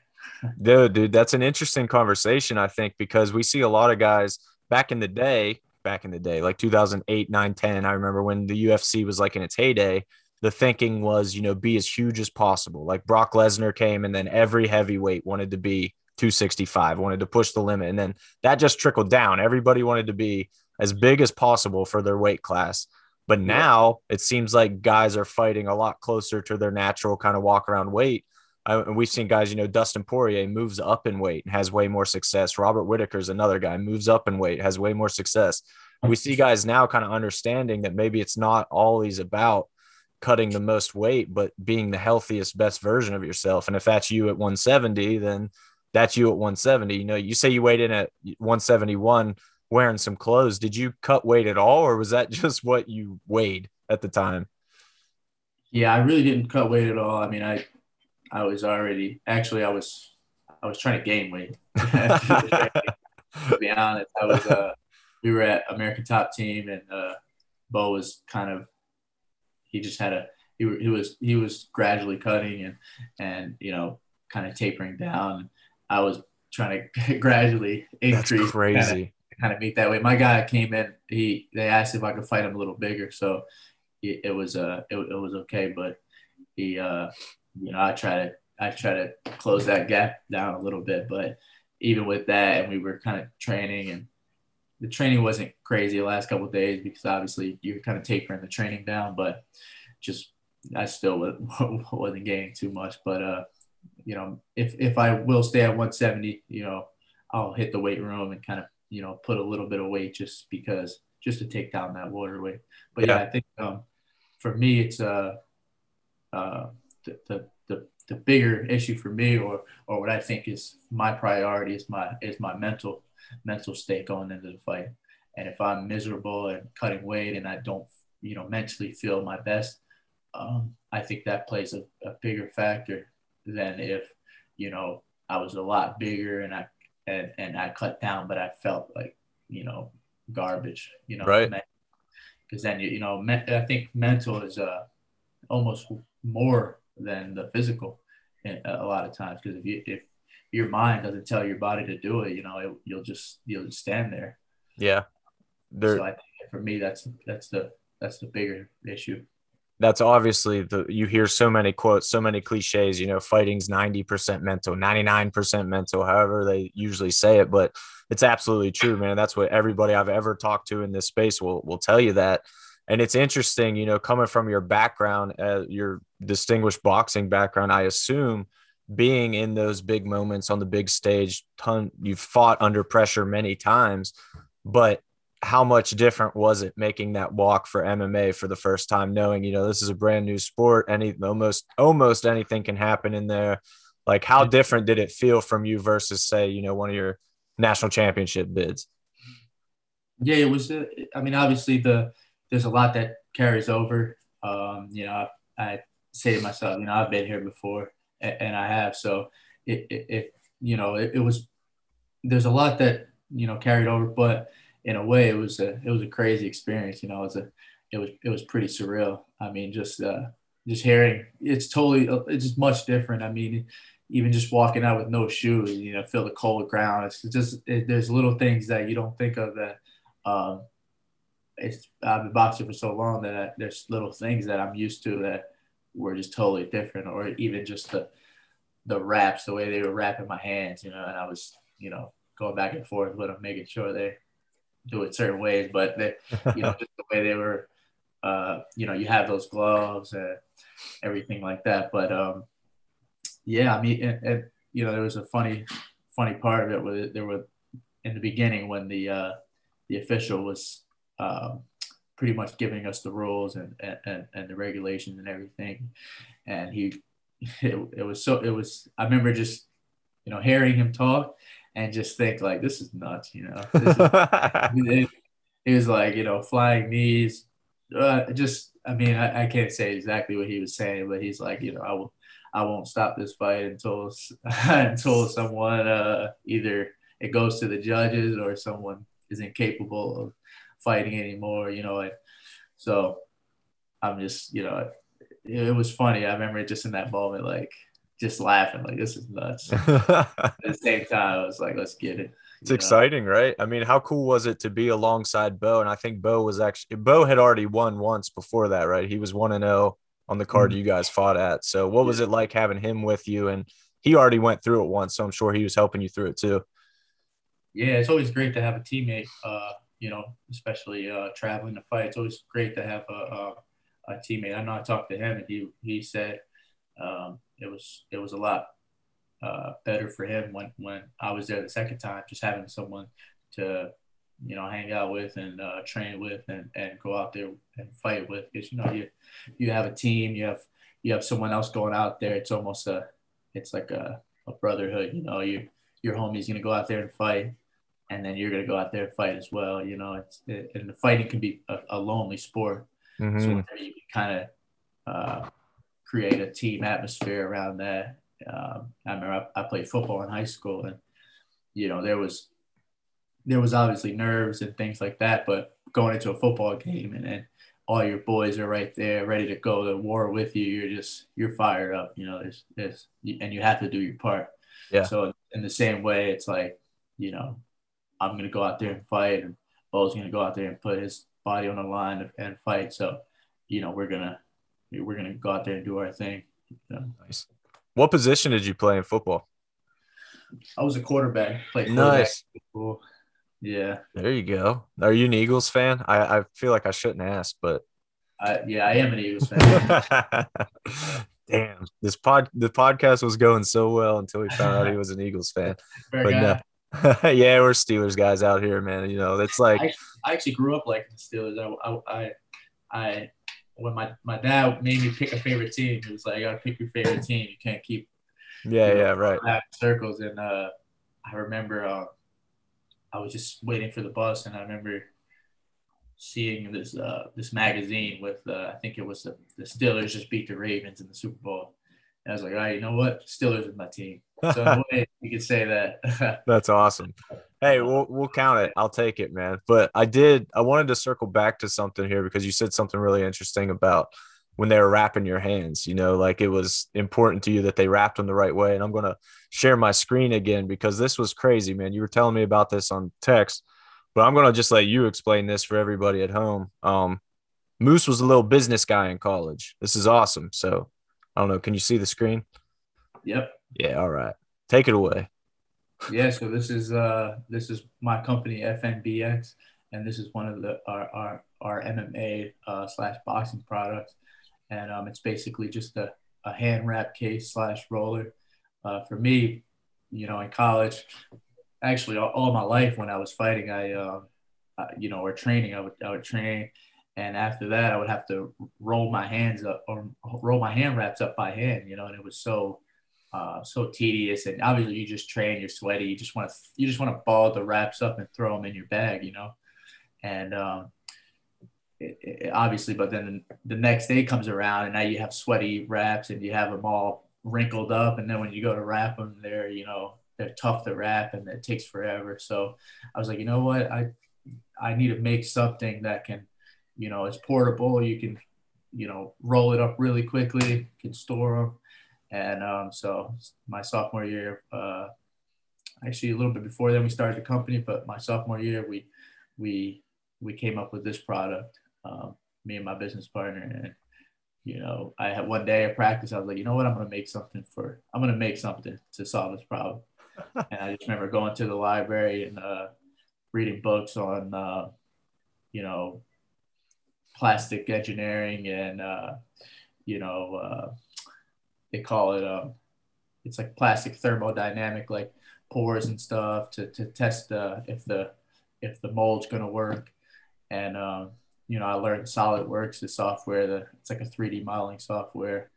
A: Dude, dude, that's an interesting conversation, I think, because we see a lot of guys back in the day, back in the day, like 2008, 9, 10. I remember when the UFC was like in its heyday, the thinking was, you know, be as huge as possible. Like Brock Lesnar came and then every heavyweight wanted to be 265, wanted to push the limit. And then that just trickled down. Everybody wanted to be as big as possible for their weight class. But now it seems like guys are fighting a lot closer to their natural kind of walk around weight. I, and we've seen guys, you know, Dustin Poirier moves up in weight and has way more success. Robert Whitaker's another guy, moves up in weight, has way more success. We see guys now kind of understanding that maybe it's not always about cutting the most weight, but being the healthiest, best version of yourself. And if that's you at 170, then that's you at 170. You know, you say you weighed in at 171 wearing some clothes. Did you cut weight at all, or was that just what you weighed at the time?
B: Yeah, I really didn't cut weight at all. I mean, I I was already actually I was I was trying to gain weight. to be honest, I was uh, we were at American Top Team, and uh, Bo was kind of he just had a he, he was he was gradually cutting and and you know kind of tapering down. I was trying to gradually increase.
A: That's crazy. Kind of,
B: kind of meet that way. My guy came in. He they asked if I could fight him a little bigger, so it, it was uh it, it, was okay. But he uh you know I try to I try to close that gap down a little bit, but even with that, and we were kind of training, and the training wasn't crazy the last couple days because obviously you were kind of tapering the training down, but just I still wasn't gaining too much. But uh you know if if I will stay at 170, you know I'll hit the weight room and kind of you know, put a little bit of weight just because, just to take down that water weight. But yeah, yeah I think um, for me, it's uh, uh, the, the, the, the bigger issue for me, or or what I think is my priority is my is my mental mental state going into the fight. And if I'm miserable and cutting weight and I don't, you know, mentally feel my best, um, I think that plays a, a bigger factor than if, you know, I was a lot bigger and I and and I cut down, but I felt like you know garbage, you know,
A: right?
B: Because then you you know me- I think mental is uh almost more than the physical. Eh, a lot of times because if you if your mind doesn't tell your body to do it, you know, it, you'll just you'll just stand there.
A: Yeah.
B: There, so I think for me, that's that's the that's the bigger issue.
A: That's obviously the you hear so many quotes, so many cliches. You know, fighting's ninety percent mental, ninety nine percent mental, however they usually say it, but it's absolutely true, man. That's what everybody I've ever talked to in this space will will tell you that. And it's interesting, you know, coming from your background, uh, your distinguished boxing background, I assume being in those big moments on the big stage, ton you've fought under pressure many times, but how much different was it making that walk for MMA for the first time, knowing you know this is a brand new sport, any almost almost anything can happen in there. Like, how different did it feel from you versus, say, you know, one of your national championship bids?
B: Yeah, it was. Uh, I mean, obviously, the there's a lot that carries over. Um, you know, I, I say to myself, you know, I've been here before and I have. So it, it, it you know, it, it, was, there's a lot that, you know, carried over, but in a way it was a, it was a crazy experience. You know, it was a, it was, it was pretty surreal. I mean, just, uh, just hearing it's totally, it's just much different. I mean, even just walking out with no shoes, you know, feel the cold ground. It's just, it, there's little things that you don't think of that, um, it's I've been boxing for so long that I, there's little things that I'm used to that were just totally different, or even just the the wraps, the way they were wrapping my hands, you know, and I was, you know, going back and forth with them, making sure they do it certain ways, but they, you know, just the way they were, uh, you know, you have those gloves and everything like that. But um, yeah, I mean, and, and, you know, there was a funny, funny part of it where there were in the beginning when the uh, the official was um, pretty much giving us the rules and, and, and the regulations and everything. And he, it, it was so, it was, I remember just, you know, hearing him talk and just think like, this is nuts, you know, is, it, it, was like, you know, flying knees, uh, just, I mean, I, I can't say exactly what he was saying, but he's like, you know, I will, I won't stop this fight until, until someone, uh, either it goes to the judges or someone is incapable of fighting anymore, you know. And so I'm just, you know, it, it was funny. I remember just in that moment, like just laughing, like this is nuts. At the same time, I was like, let's get it.
A: It's know? exciting, right? I mean, how cool was it to be alongside Bo? And I think Bo was actually Bo had already won once before that, right? He was one and zero oh on the card mm-hmm. you guys fought at. So, what was it like having him with you? And he already went through it once, so I'm sure he was helping you through it too.
B: Yeah, it's always great to have a teammate. Uh, you know, especially uh, traveling to fight. It's always great to have a, a, a teammate. I know I talked to him and he, he said um, it was it was a lot uh, better for him when, when I was there the second time, just having someone to, you know, hang out with and uh, train with and, and go out there and fight with. Because, you know, you, you have a team, you have, you have someone else going out there. It's almost a, it's like a, a brotherhood, you know, you, your homie's to go out there and fight and then you're going to go out there and fight as well. You know, it's it, and the fighting can be a, a lonely sport. Mm-hmm. So you can kind of uh, create a team atmosphere around that. Um, I remember I, I, played football in high school, and you know there was there was obviously nerves and things like that, but going into a football game and then all your boys are right there, ready to go to war with you. You're just you're fired up. You know, there's this, and you have to do your part. Yeah. So in the same way, it's like you know I'm going to go out there and fight, and Bo's going to go out there and put his body on the line and fight. So, you know, we're gonna we're gonna go out there and do our thing. You know?
A: Nice. What position did you play in football?
B: I was a quarterback. Played quarterback. Nice. Yeah.
A: There you go. Are you an Eagles fan? I, I feel like I shouldn't ask, but
B: I, yeah, I am an Eagles fan.
A: Damn, this pod the podcast was going so well until we found out he was an Eagles fan. but no, yeah, we're Steelers guys out here, man. You know, it's like
B: I, I actually grew up like the Steelers. I, I, I, when my, my dad made me pick a favorite team, he was like, "You gotta pick your favorite team. You can't keep."
A: Yeah, you know, yeah, right.
B: Circles, and uh, I remember uh, I was just waiting for the bus, and I remember seeing this uh, this magazine with uh, I think it was the, the Steelers just beat the Ravens in the Super Bowl. And I was like, all right, you know what? Steelers is my team. So way, you could say that.
A: That's awesome. Hey, we'll we'll count it. I'll take it, man. But I did. I wanted to circle back to something here because you said something really interesting about when they were wrapping your hands. You know, like it was important to you that they wrapped them the right way. And I'm gonna share my screen again because this was crazy, man. You were telling me about this on text, but I'm gonna just let you explain this for everybody at home. Um, Moose was a little business guy in college. This is awesome. So I don't know. Can you see the screen?
B: Yep.
A: Yeah. All right. Take it away.
B: Yeah. So this is uh this is my company FNBX, and this is one of the our our, our MMA uh, slash boxing products, and um it's basically just a, a hand wrap case slash roller. Uh, for me, you know, in college, actually all, all my life when I was fighting, I uh, you know, or training, I would I would train and after that I would have to roll my hands up or roll my hand wraps up by hand, you know, and it was so uh, so tedious. And obviously, you just train, you're sweaty, you just want to you just want to ball the wraps up and throw them in your bag, you know, and um, it, it, obviously, but then the next day comes around and now you have sweaty wraps and you have them all wrinkled up, and then when you go to wrap them, they're you know they're tough to wrap and it takes forever. So I was like, you know what, I I need to make something that can you know, it's portable. You can, you know, roll it up really quickly, can store them. And um, so my sophomore year, uh, actually a little bit before then we started the company, but my sophomore year, we, we, we came up with this product, um, me and my business partner. And, you know, I had one day of practice, I was like, you know what, I'm going to make something for, I'm going to make something to solve this problem. and I just remember going to the library and uh, reading books on, uh, you know, plastic engineering and uh, you know uh, they call it um, it's like plastic thermodynamic like pores and stuff to, to test uh, if the if the mold's going to work. And um, you know i learned solidworks the software the it's like a 3d modeling software.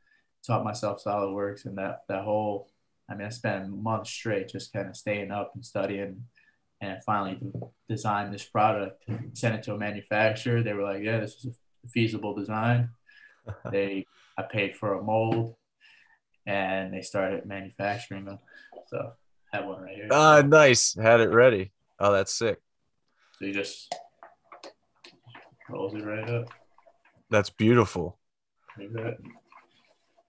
B: Taught myself solidworks and that that whole i mean i spent months straight just kind of staying up and studying and finally designed this product, sent it to a manufacturer. They were like, "Yeah, this is a feasible design." they, I paid for a mold, and they started manufacturing them. So I have one right here.
A: Ah, uh, nice. Had it ready. Oh, that's sick.
B: So you just rolls it right up.
A: That's beautiful.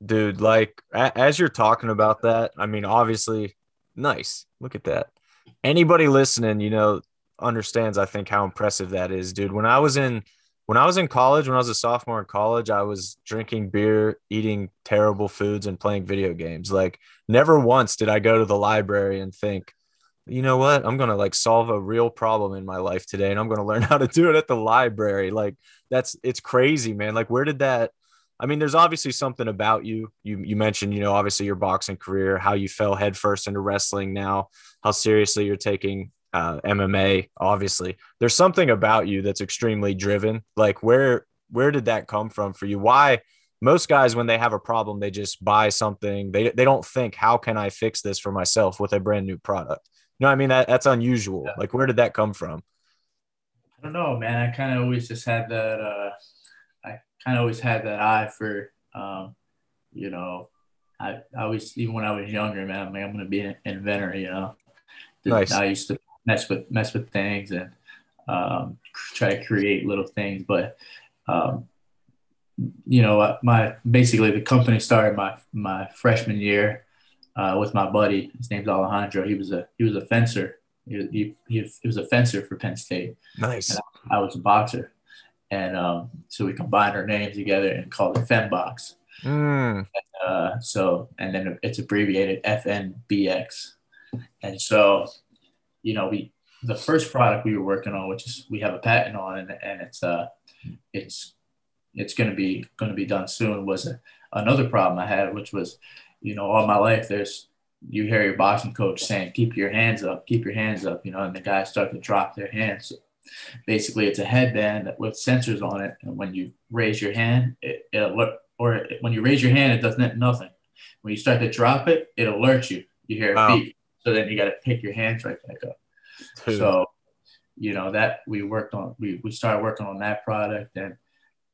A: Dude, like as you're talking about that, I mean, obviously, nice. Look at that anybody listening, you know, understands I think how impressive that is, dude. When I was in when I was in college, when I was a sophomore in college, I was drinking beer, eating terrible foods, and playing video games. Like, never once did I go to the library and think, you know what, I'm gonna like solve a real problem in my life today, and I'm gonna learn how to do it at the library. Like, that's it's crazy, man. Like, where did that? I mean, there's obviously something about you. You you mentioned, you know, obviously your boxing career, how you fell headfirst into wrestling now, how seriously you're taking uh, MMA. Obviously, there's something about you that's extremely driven. Like, where where did that come from for you? Why? Most guys, when they have a problem, they just buy something. They they don't think, how can I fix this for myself with a brand new product? You know, I mean that that's unusual. Like, where did that come from?
B: I don't know, man. I kind of always just had that. Uh kind of always had that eye for, um, you know, I, I always, even when I was younger, man, I'm, like, I'm going to be an inventor, you know. Nice. I used to mess with, mess with things and um, try to create little things. But, um, you know, my, basically the company started my, my freshman year uh, with my buddy. His name's Alejandro. He was a, he was a fencer. He, he, he, was a fencer for Penn State.
A: Nice.
B: I, I was a boxer. And um, so we combined our names together and called it FenBox. Mm. And, uh, so, and then it's abbreviated FNBX. And so, you know, we, the first product we were working on, which is we have a patent on, and, and it's, uh, it's, it's going to be going to be done soon was a, another problem I had, which was, you know, all my life, there's, you hear your boxing coach saying, keep your hands up, keep your hands up, you know, and the guys start to drop their hands. Basically, it's a headband with sensors on it, and when you raise your hand, it, it alert, or when you raise your hand, it does nothing. When you start to drop it, it alerts you. You hear a wow. beep, so then you got to pick your hands right back up. So, you know that we worked on. We we started working on that product, and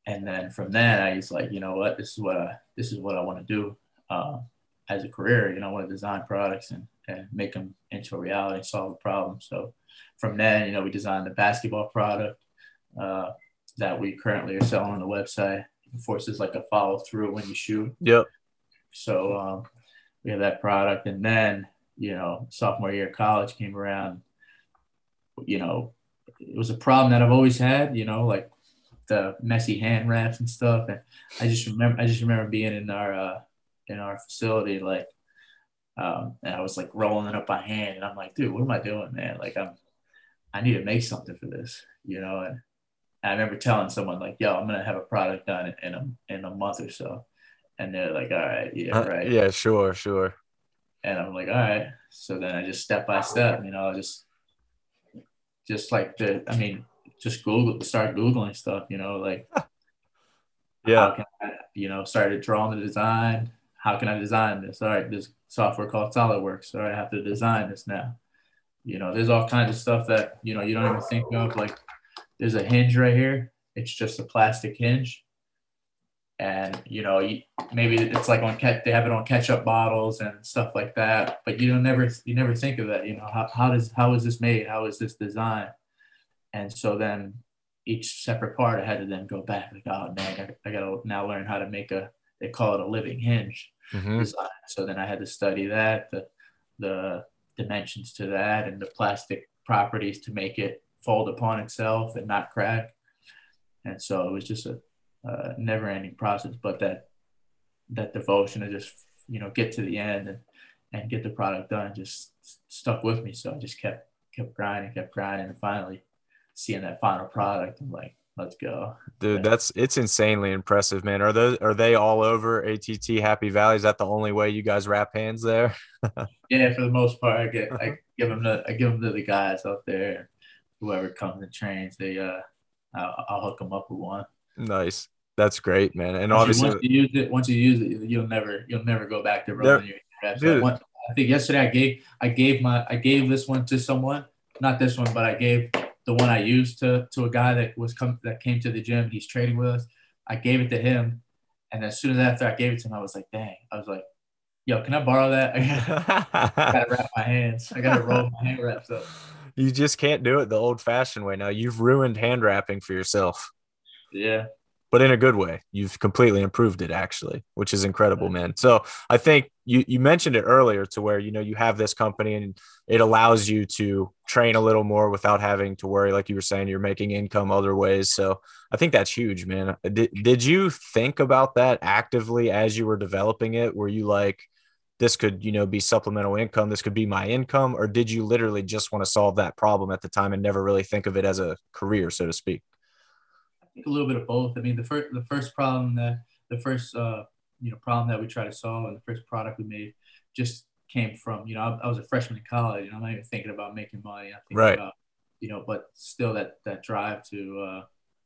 B: and then from then I was like, you know what, this is what I this is what I want to do uh, as a career. You know, I want to design products and and make them into a reality, solve a problem. So from then, you know, we designed the basketball product uh, that we currently are selling on the website. It forces like a follow through when you shoot.
A: Yep.
B: So um, we have that product, and then you know sophomore year of college came around. You know, it was a problem that I've always had. You know, like the messy hand wraps and stuff. And I just remember, I just remember being in our uh, in our facility, like, um, and I was like rolling it up by hand, and I'm like, dude, what am I doing, man? Like, I'm, I need to make something for this, you know. And I remember telling someone like, yo, I'm gonna have a product done in a in a month or so, and they're like, all right, yeah,
A: Uh,
B: right,
A: yeah, sure, sure.
B: and I'm like, all right. So then I just step by step, you know, just just like the, I mean, just Google, start googling stuff, you know, like
A: Yeah.
B: how can I, you know, started drawing the design. How can I design this? All right, this software called SolidWorks. All right, I have to design this now. You know, there's all kinds of stuff that you know you don't even think of. Like, there's a hinge right here. It's just a plastic hinge, and you know, you, maybe it's like on they have it on ketchup bottles and stuff like that. But you don't never you never think of that. You know, how how does how is this made? How is this designed? And so then each separate part, I had to then go back like, oh man, I, I gotta now learn how to make a. They call it a living hinge
A: Mhm.
B: design. So then I had to study that, the the dimensions to that, and the plastic properties to make it fold upon itself and not crack. And so it was just a, a never-ending process. But that that devotion to just you know get to the end and and get the product done just stuck with me. So I just kept kept grinding, kept grinding, and finally seeing that final product, I'm like, let's go.
A: Dude, that's it's insanely impressive, man. Are those are they all over ATT Happy Valley? Is that the only way you guys wrap hands there?
B: Yeah, for the most part, I get I give them to I give them to the guys out there. Whoever comes and trains, they uh, I'll, I'll hook them up with one.
A: Nice. That's great, man. And
B: Once you,
A: obviously,
B: once you use it, once you use it, you'll never you'll never go back to rolling your reps.
A: dude.
B: Like one, I think yesterday I gave I gave my I gave this one to someone, not this one, but I gave the one I used to to a guy that was come that came to the gym. He's training with us. I gave it to him, and as soon as after I gave it to him, I was like, dang, I was like, yo, can I borrow that? I gotta wrap my hands. I gotta roll my hand wraps up.
A: you just can't do it the old fashioned way now. You've ruined hand wrapping for yourself,
B: Yeah.
A: But in a good way. You've completely improved it actually, which is incredible, man. So I think you you mentioned it earlier to where you know you have this company and it allows you to train a little more without having to worry, like you were saying, you're making income other ways. So I think that's huge, man. Did, did you think about that actively as you were developing it? Were you like, this could, you know, be supplemental income, this could be my income, or did you literally just want to solve that problem at the time and never really think of it as a career, so to speak?
B: Think a little bit of both. I mean, the first the first problem that the first uh, you know problem that we tried to solve and the first product we made just came from you know I, I was a freshman in college and I'm not even thinking about making money.
A: Right.
B: about you know, but still that that drive to uh,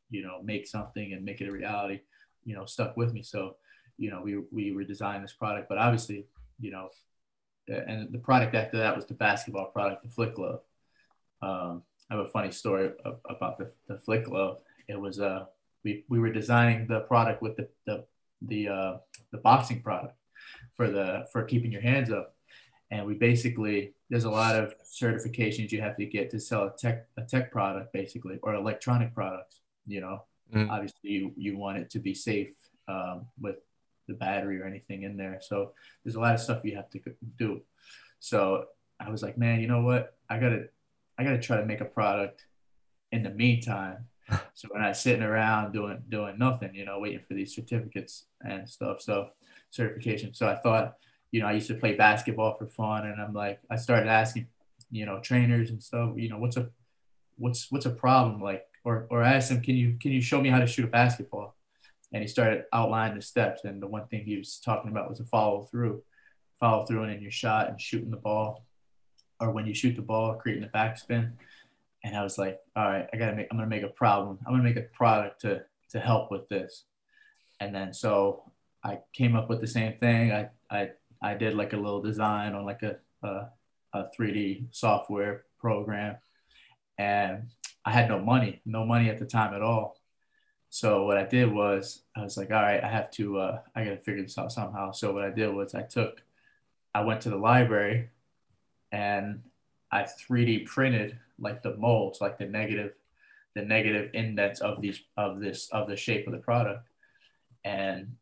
B: you know make something and make it a reality, you know, stuck with me. So you know we we redesigned this product, but obviously you know, and the product after that was the basketball product, the Flick Glove. Um, I have a funny story about the, the Flick Glove. It was uh we, we were designing the product with the the the uh, the boxing product for the for keeping your hands up, and we basically there's a lot of certifications you have to get to sell a tech a tech product basically or electronic products. You know,
A: Mm.
B: obviously you you want it to be safe um, with the battery or anything in there. So there's a lot of stuff you have to do. So I was like, man, you know what? I gotta I gotta try to make a product in the meantime. So we're not sitting around doing doing nothing, you know, waiting for these certificates and stuff. So certification. So I thought, you know, I used to play basketball for fun, and I'm like, I started asking, you know, trainers and stuff, you know, what's a what's what's a problem like, or or I asked him, can you can you show me how to shoot a basketball? And he started outlining the steps, and the one thing he was talking about was a follow through, follow through in your shot and shooting the ball, or when you shoot the ball, creating a backspin and I was like, all right, I gotta make, I'm gonna make a problem. I'm gonna make a product to to help with this. And then so I came up with the same thing. I I I did like a little design on like a a, a 3D software program, and I had no money, no money at the time at all. So what I did was I was like, all right, I have to, uh, I gotta figure this out somehow. So what I did was I took, I went to the library, and I 3D printed like the molds, like the negative, the negative indents of these of this of the shape of the product. and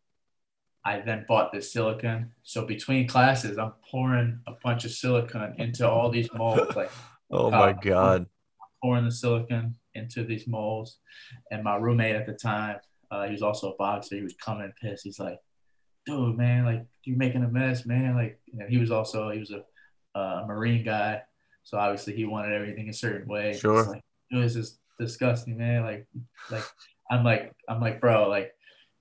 B: I then bought this silicone. So between classes, I'm pouring a bunch of silicone into all these molds. Like,
A: oh my uh, god,
B: pouring the silicone into these molds. And my roommate at the time, uh, he was also a boxer. He was coming pissed. He's like, "Dude, man, like you're making a mess, man." Like, he was also he was a, a Marine guy, so obviously he wanted everything a certain way.
A: Sure.
B: Like, Dude, this is disgusting, man. Like, like I'm like I'm like, bro, like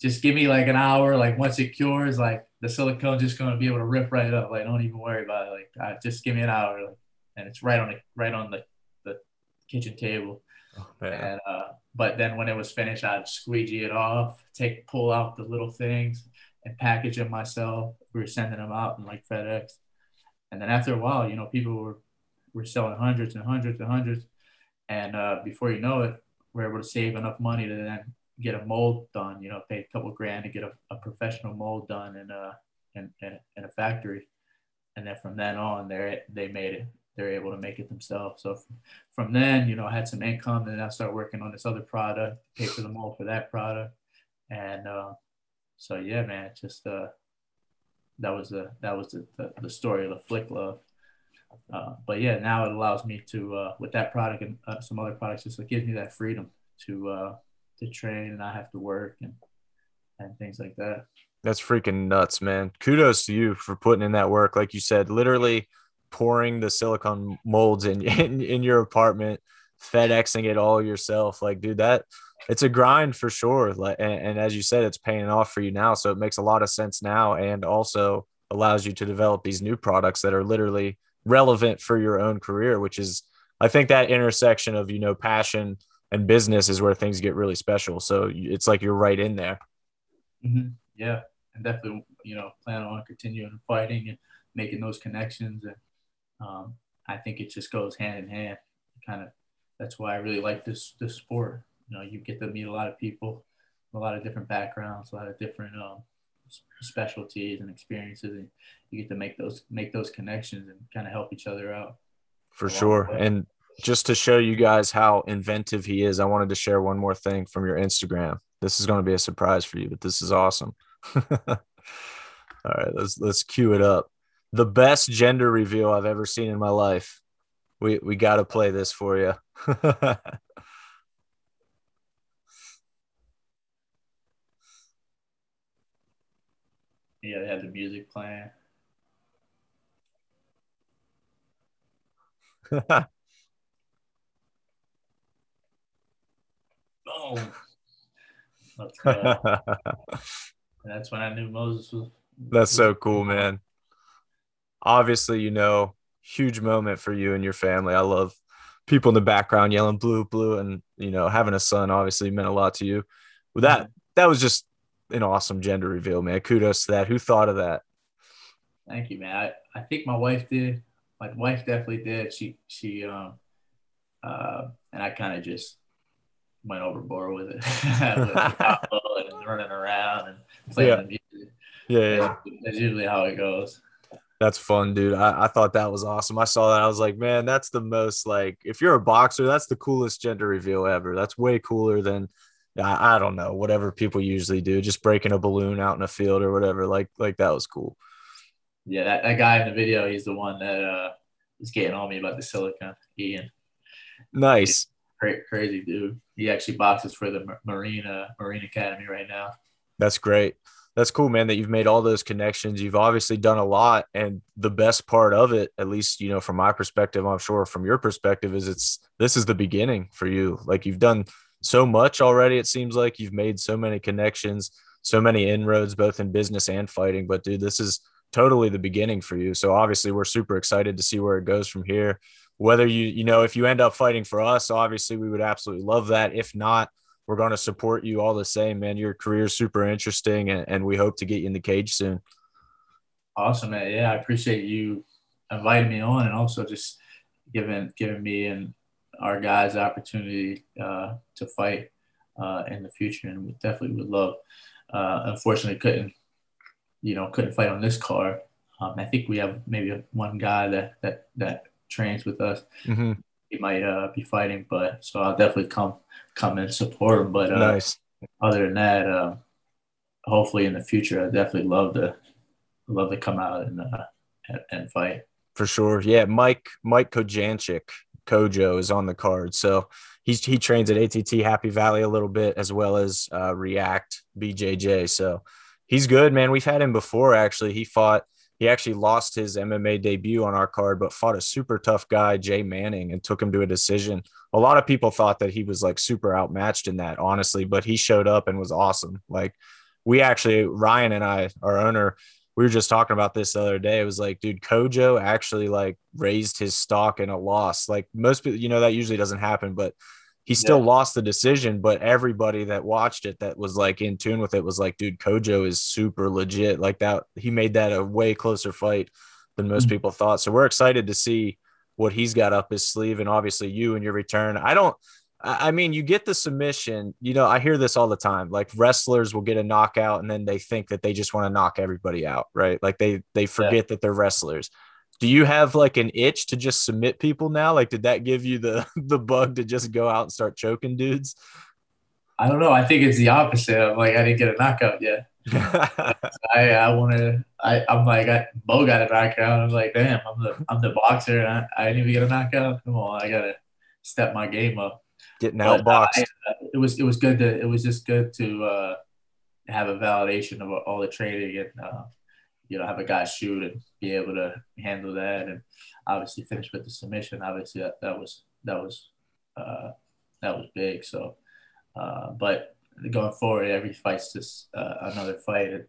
B: just give me like an hour. Like once it cures, like the silicone just gonna be able to rip right up. Like don't even worry about it. Like uh, just give me an hour. Like, and it's right on the right on the, the kitchen table. Oh, and uh, but then when it was finished, I'd squeegee it off, take pull out the little things, and package them myself. We were sending them out in like FedEx. And then after a while, you know, people were were selling hundreds and hundreds and hundreds. And uh, before you know it, we're able to save enough money to then get a mold done. You know, pay a couple grand to get a, a professional mold done in a in, in, in a factory, and then from then on, they they made it. They're able to make it themselves. So from, from then, you know, I had some income, and I started working on this other product, pay for the mold for that product, and uh, so yeah, man, just uh, that was the that was the, the, the story of the Flick Glove. Uh, but yeah, now it allows me to uh, with that product and uh, some other products, just it gives me that freedom to uh, to train and I have to work and and things like that.
A: That's freaking nuts, man. Kudos to you for putting in that work. Like you said, literally pouring the silicone molds in, in, in your apartment, FedExing it all yourself. Like, dude, that it's a grind for sure. Like, and, and as you said, it's paying off for you now. So it makes a lot of sense now and also allows you to develop these new products that are literally relevant for your own career, which is, I think that intersection of, you know, passion and business is where things get really special. So it's like you're right in there.
B: Mm-hmm. Yeah, and definitely, you know, plan on continuing fighting and making those connections. And um, I think it just goes hand in hand. Kind of, that's why I really like this this sport. You know, you get to meet a lot of people, a lot of different backgrounds, a lot of different um, specialties and experiences, and you get to make those make those connections and kind of help each other out.
A: For sure, and just to show you guys how inventive he is, I wanted to share one more thing from your Instagram. This is going to be a surprise for you, but this is awesome. All right, let's let's cue it up. The best gender reveal I've ever seen in my life. We we got to play this for you.
B: yeah, they had the music playing. boom. That's, uh, that's when I knew Moses was.
A: That's so cool, man. Obviously, you know, huge moment for you and your family. I love people in the background yelling blue, blue, and you know, having a son obviously meant a lot to you. With that, that was just an awesome gender reveal, man. Kudos to that. Who thought of that?
B: Thank you, man. I, I think my wife did. My wife definitely did. She she um uh and I kind of just went overboard with it, with and running around and playing
A: yeah.
B: the music.
A: Yeah, yeah.
B: That's usually how it goes.
A: That's fun, dude. I, I thought that was awesome. I saw that. I was like, man, that's the most like if you're a boxer, that's the coolest gender reveal ever. That's way cooler than I, I don't know, whatever people usually do, just breaking a balloon out in a field or whatever. Like like that was cool.
B: Yeah, that, that guy in the video, he's the one that uh was getting on me about the silicone. Ian.
A: Nice
B: crazy dude. He actually boxes for the Marina Marine Academy right now.
A: That's great. That's cool, man. That you've made all those connections. You've obviously done a lot, and the best part of it, at least you know from my perspective, I'm sure from your perspective, is it's this is the beginning for you. Like you've done so much already. It seems like you've made so many connections, so many inroads, both in business and fighting. But dude, this is totally the beginning for you. So obviously, we're super excited to see where it goes from here whether you you know if you end up fighting for us obviously we would absolutely love that if not we're going to support you all the same man your career is super interesting and, and we hope to get you in the cage soon
B: awesome man yeah i appreciate you inviting me on and also just giving giving me and our guys opportunity uh, to fight uh, in the future and we definitely would love uh, unfortunately couldn't you know couldn't fight on this card um, i think we have maybe one guy that that that trains with us.
A: Mm-hmm.
B: He might uh, be fighting, but so I'll definitely come come and support him. But uh,
A: nice.
B: Other than that, hopefully in the future, I definitely love to love to come out and uh, and, and fight.
A: For sure, yeah. Mike Mike Kojanchik, Kojo is on the card, so he's he trains at ATT Happy Valley a little bit as well as uh, React BJJ. So he's good, man. We've had him before actually. He fought he actually lost his MMA debut on our card, but fought a super tough guy, Jay Manning, and took him to a decision. A lot of people thought that he was like super outmatched in that, honestly, but he showed up and was awesome. Like we actually, Ryan and I, our owner, we were just talking about this the other day. It was like, dude, Kojo actually like raised his stock in a loss. Like most people, you know, that usually doesn't happen, but he still yeah. lost the decision, but everybody that watched it that was like in tune with it was like, dude, Kojo is super legit. Like that, he made that a way closer fight than most mm-hmm. people thought. So we're excited to see what he's got up his sleeve, and obviously you and your return. I don't. I mean, you get the submission. You know, I hear this all the time. Like wrestlers will get a knockout, and then they think that they just want to knock everybody out, right? Like they they forget yeah. that they're wrestlers do you have like an itch to just submit people now? Like, did that give you the the bug to just go out and start choking dudes?
B: I don't know. I think it's the opposite. I'm like, I didn't get a knockout yet. I I want to. I I'm like, I, Bo got a knockout. I'm like, damn, I'm the I'm the boxer, and I, I didn't even get a knockout. Come on, I gotta step my game up.
A: Getting outboxed.
B: I, it was it was good to it was just good to uh, have a validation of all the training and uh, you know have a guy shoot and be able to handle that, and obviously finish with the submission. Obviously, that, that was that was uh, that was big. So, uh, but going forward, every fight's just uh, another fight, and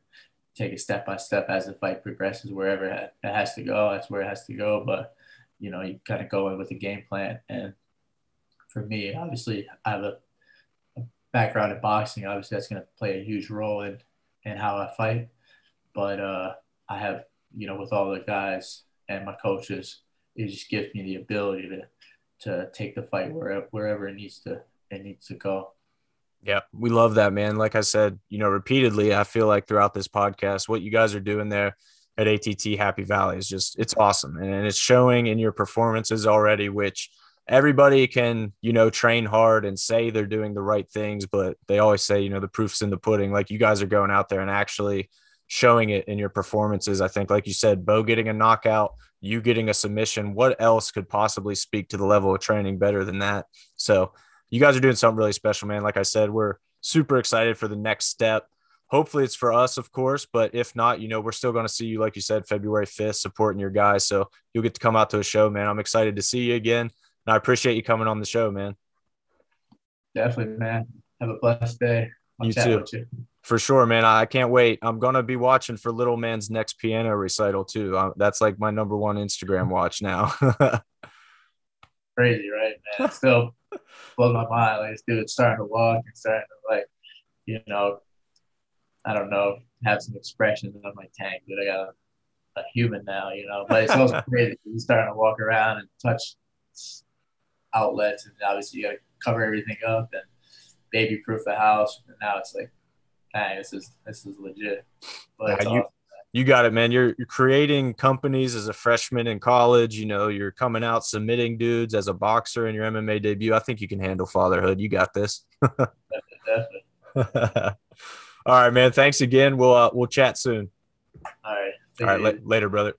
B: take it step by step as the fight progresses. Wherever it has to go, that's where it has to go. But you know, you kind of go in with a game plan. And for me, obviously, I have a, a background in boxing. Obviously, that's going to play a huge role in in how I fight. But uh, I have, you know, with all the guys and my coaches, it just gives me the ability to to take the fight wherever wherever it needs to it needs to go.
A: Yeah, we love that, man. Like I said, you know, repeatedly, I feel like throughout this podcast, what you guys are doing there at ATT Happy Valley is just it's awesome, and it's showing in your performances already, which everybody can you know train hard and say they're doing the right things but they always say you know the proof's in the pudding like you guys are going out there and actually showing it in your performances. I think, like you said, Bo getting a knockout, you getting a submission. What else could possibly speak to the level of training better than that? So, you guys are doing something really special, man. Like I said, we're super excited for the next step. Hopefully, it's for us, of course, but if not, you know, we're still going to see you, like you said, February 5th, supporting your guys. So, you'll get to come out to a show, man. I'm excited to see you again. I appreciate you coming on the show, man.
B: Definitely, man. Have a blessed day.
A: I'll you too. You. For sure, man. I can't wait. I'm gonna be watching for Little Man's next piano recital too. Uh, that's like my number one Instagram watch now.
B: Crazy, right, man? Still blows my mind. Like this dude's starting to walk and starting to like, you know, I don't know, have some expressions. And I'm like, dang, dude, I got a, a human now, you know. But it's also crazy. He's starting to walk around and touch outlets, and obviously you got to cover everything up and baby proof the house. And now it's like, dang, this is this is legit. But
A: yeah, you, awesome. you got it, man. You're you're creating companies as a freshman in college. You know, you're coming out submitting dudes as a boxer in your MMA debut. I think you can handle fatherhood. You got this. definitely. definitely. All right, man. Thanks again. We'll uh, we'll chat soon.
B: All right.
A: All right. later, brother.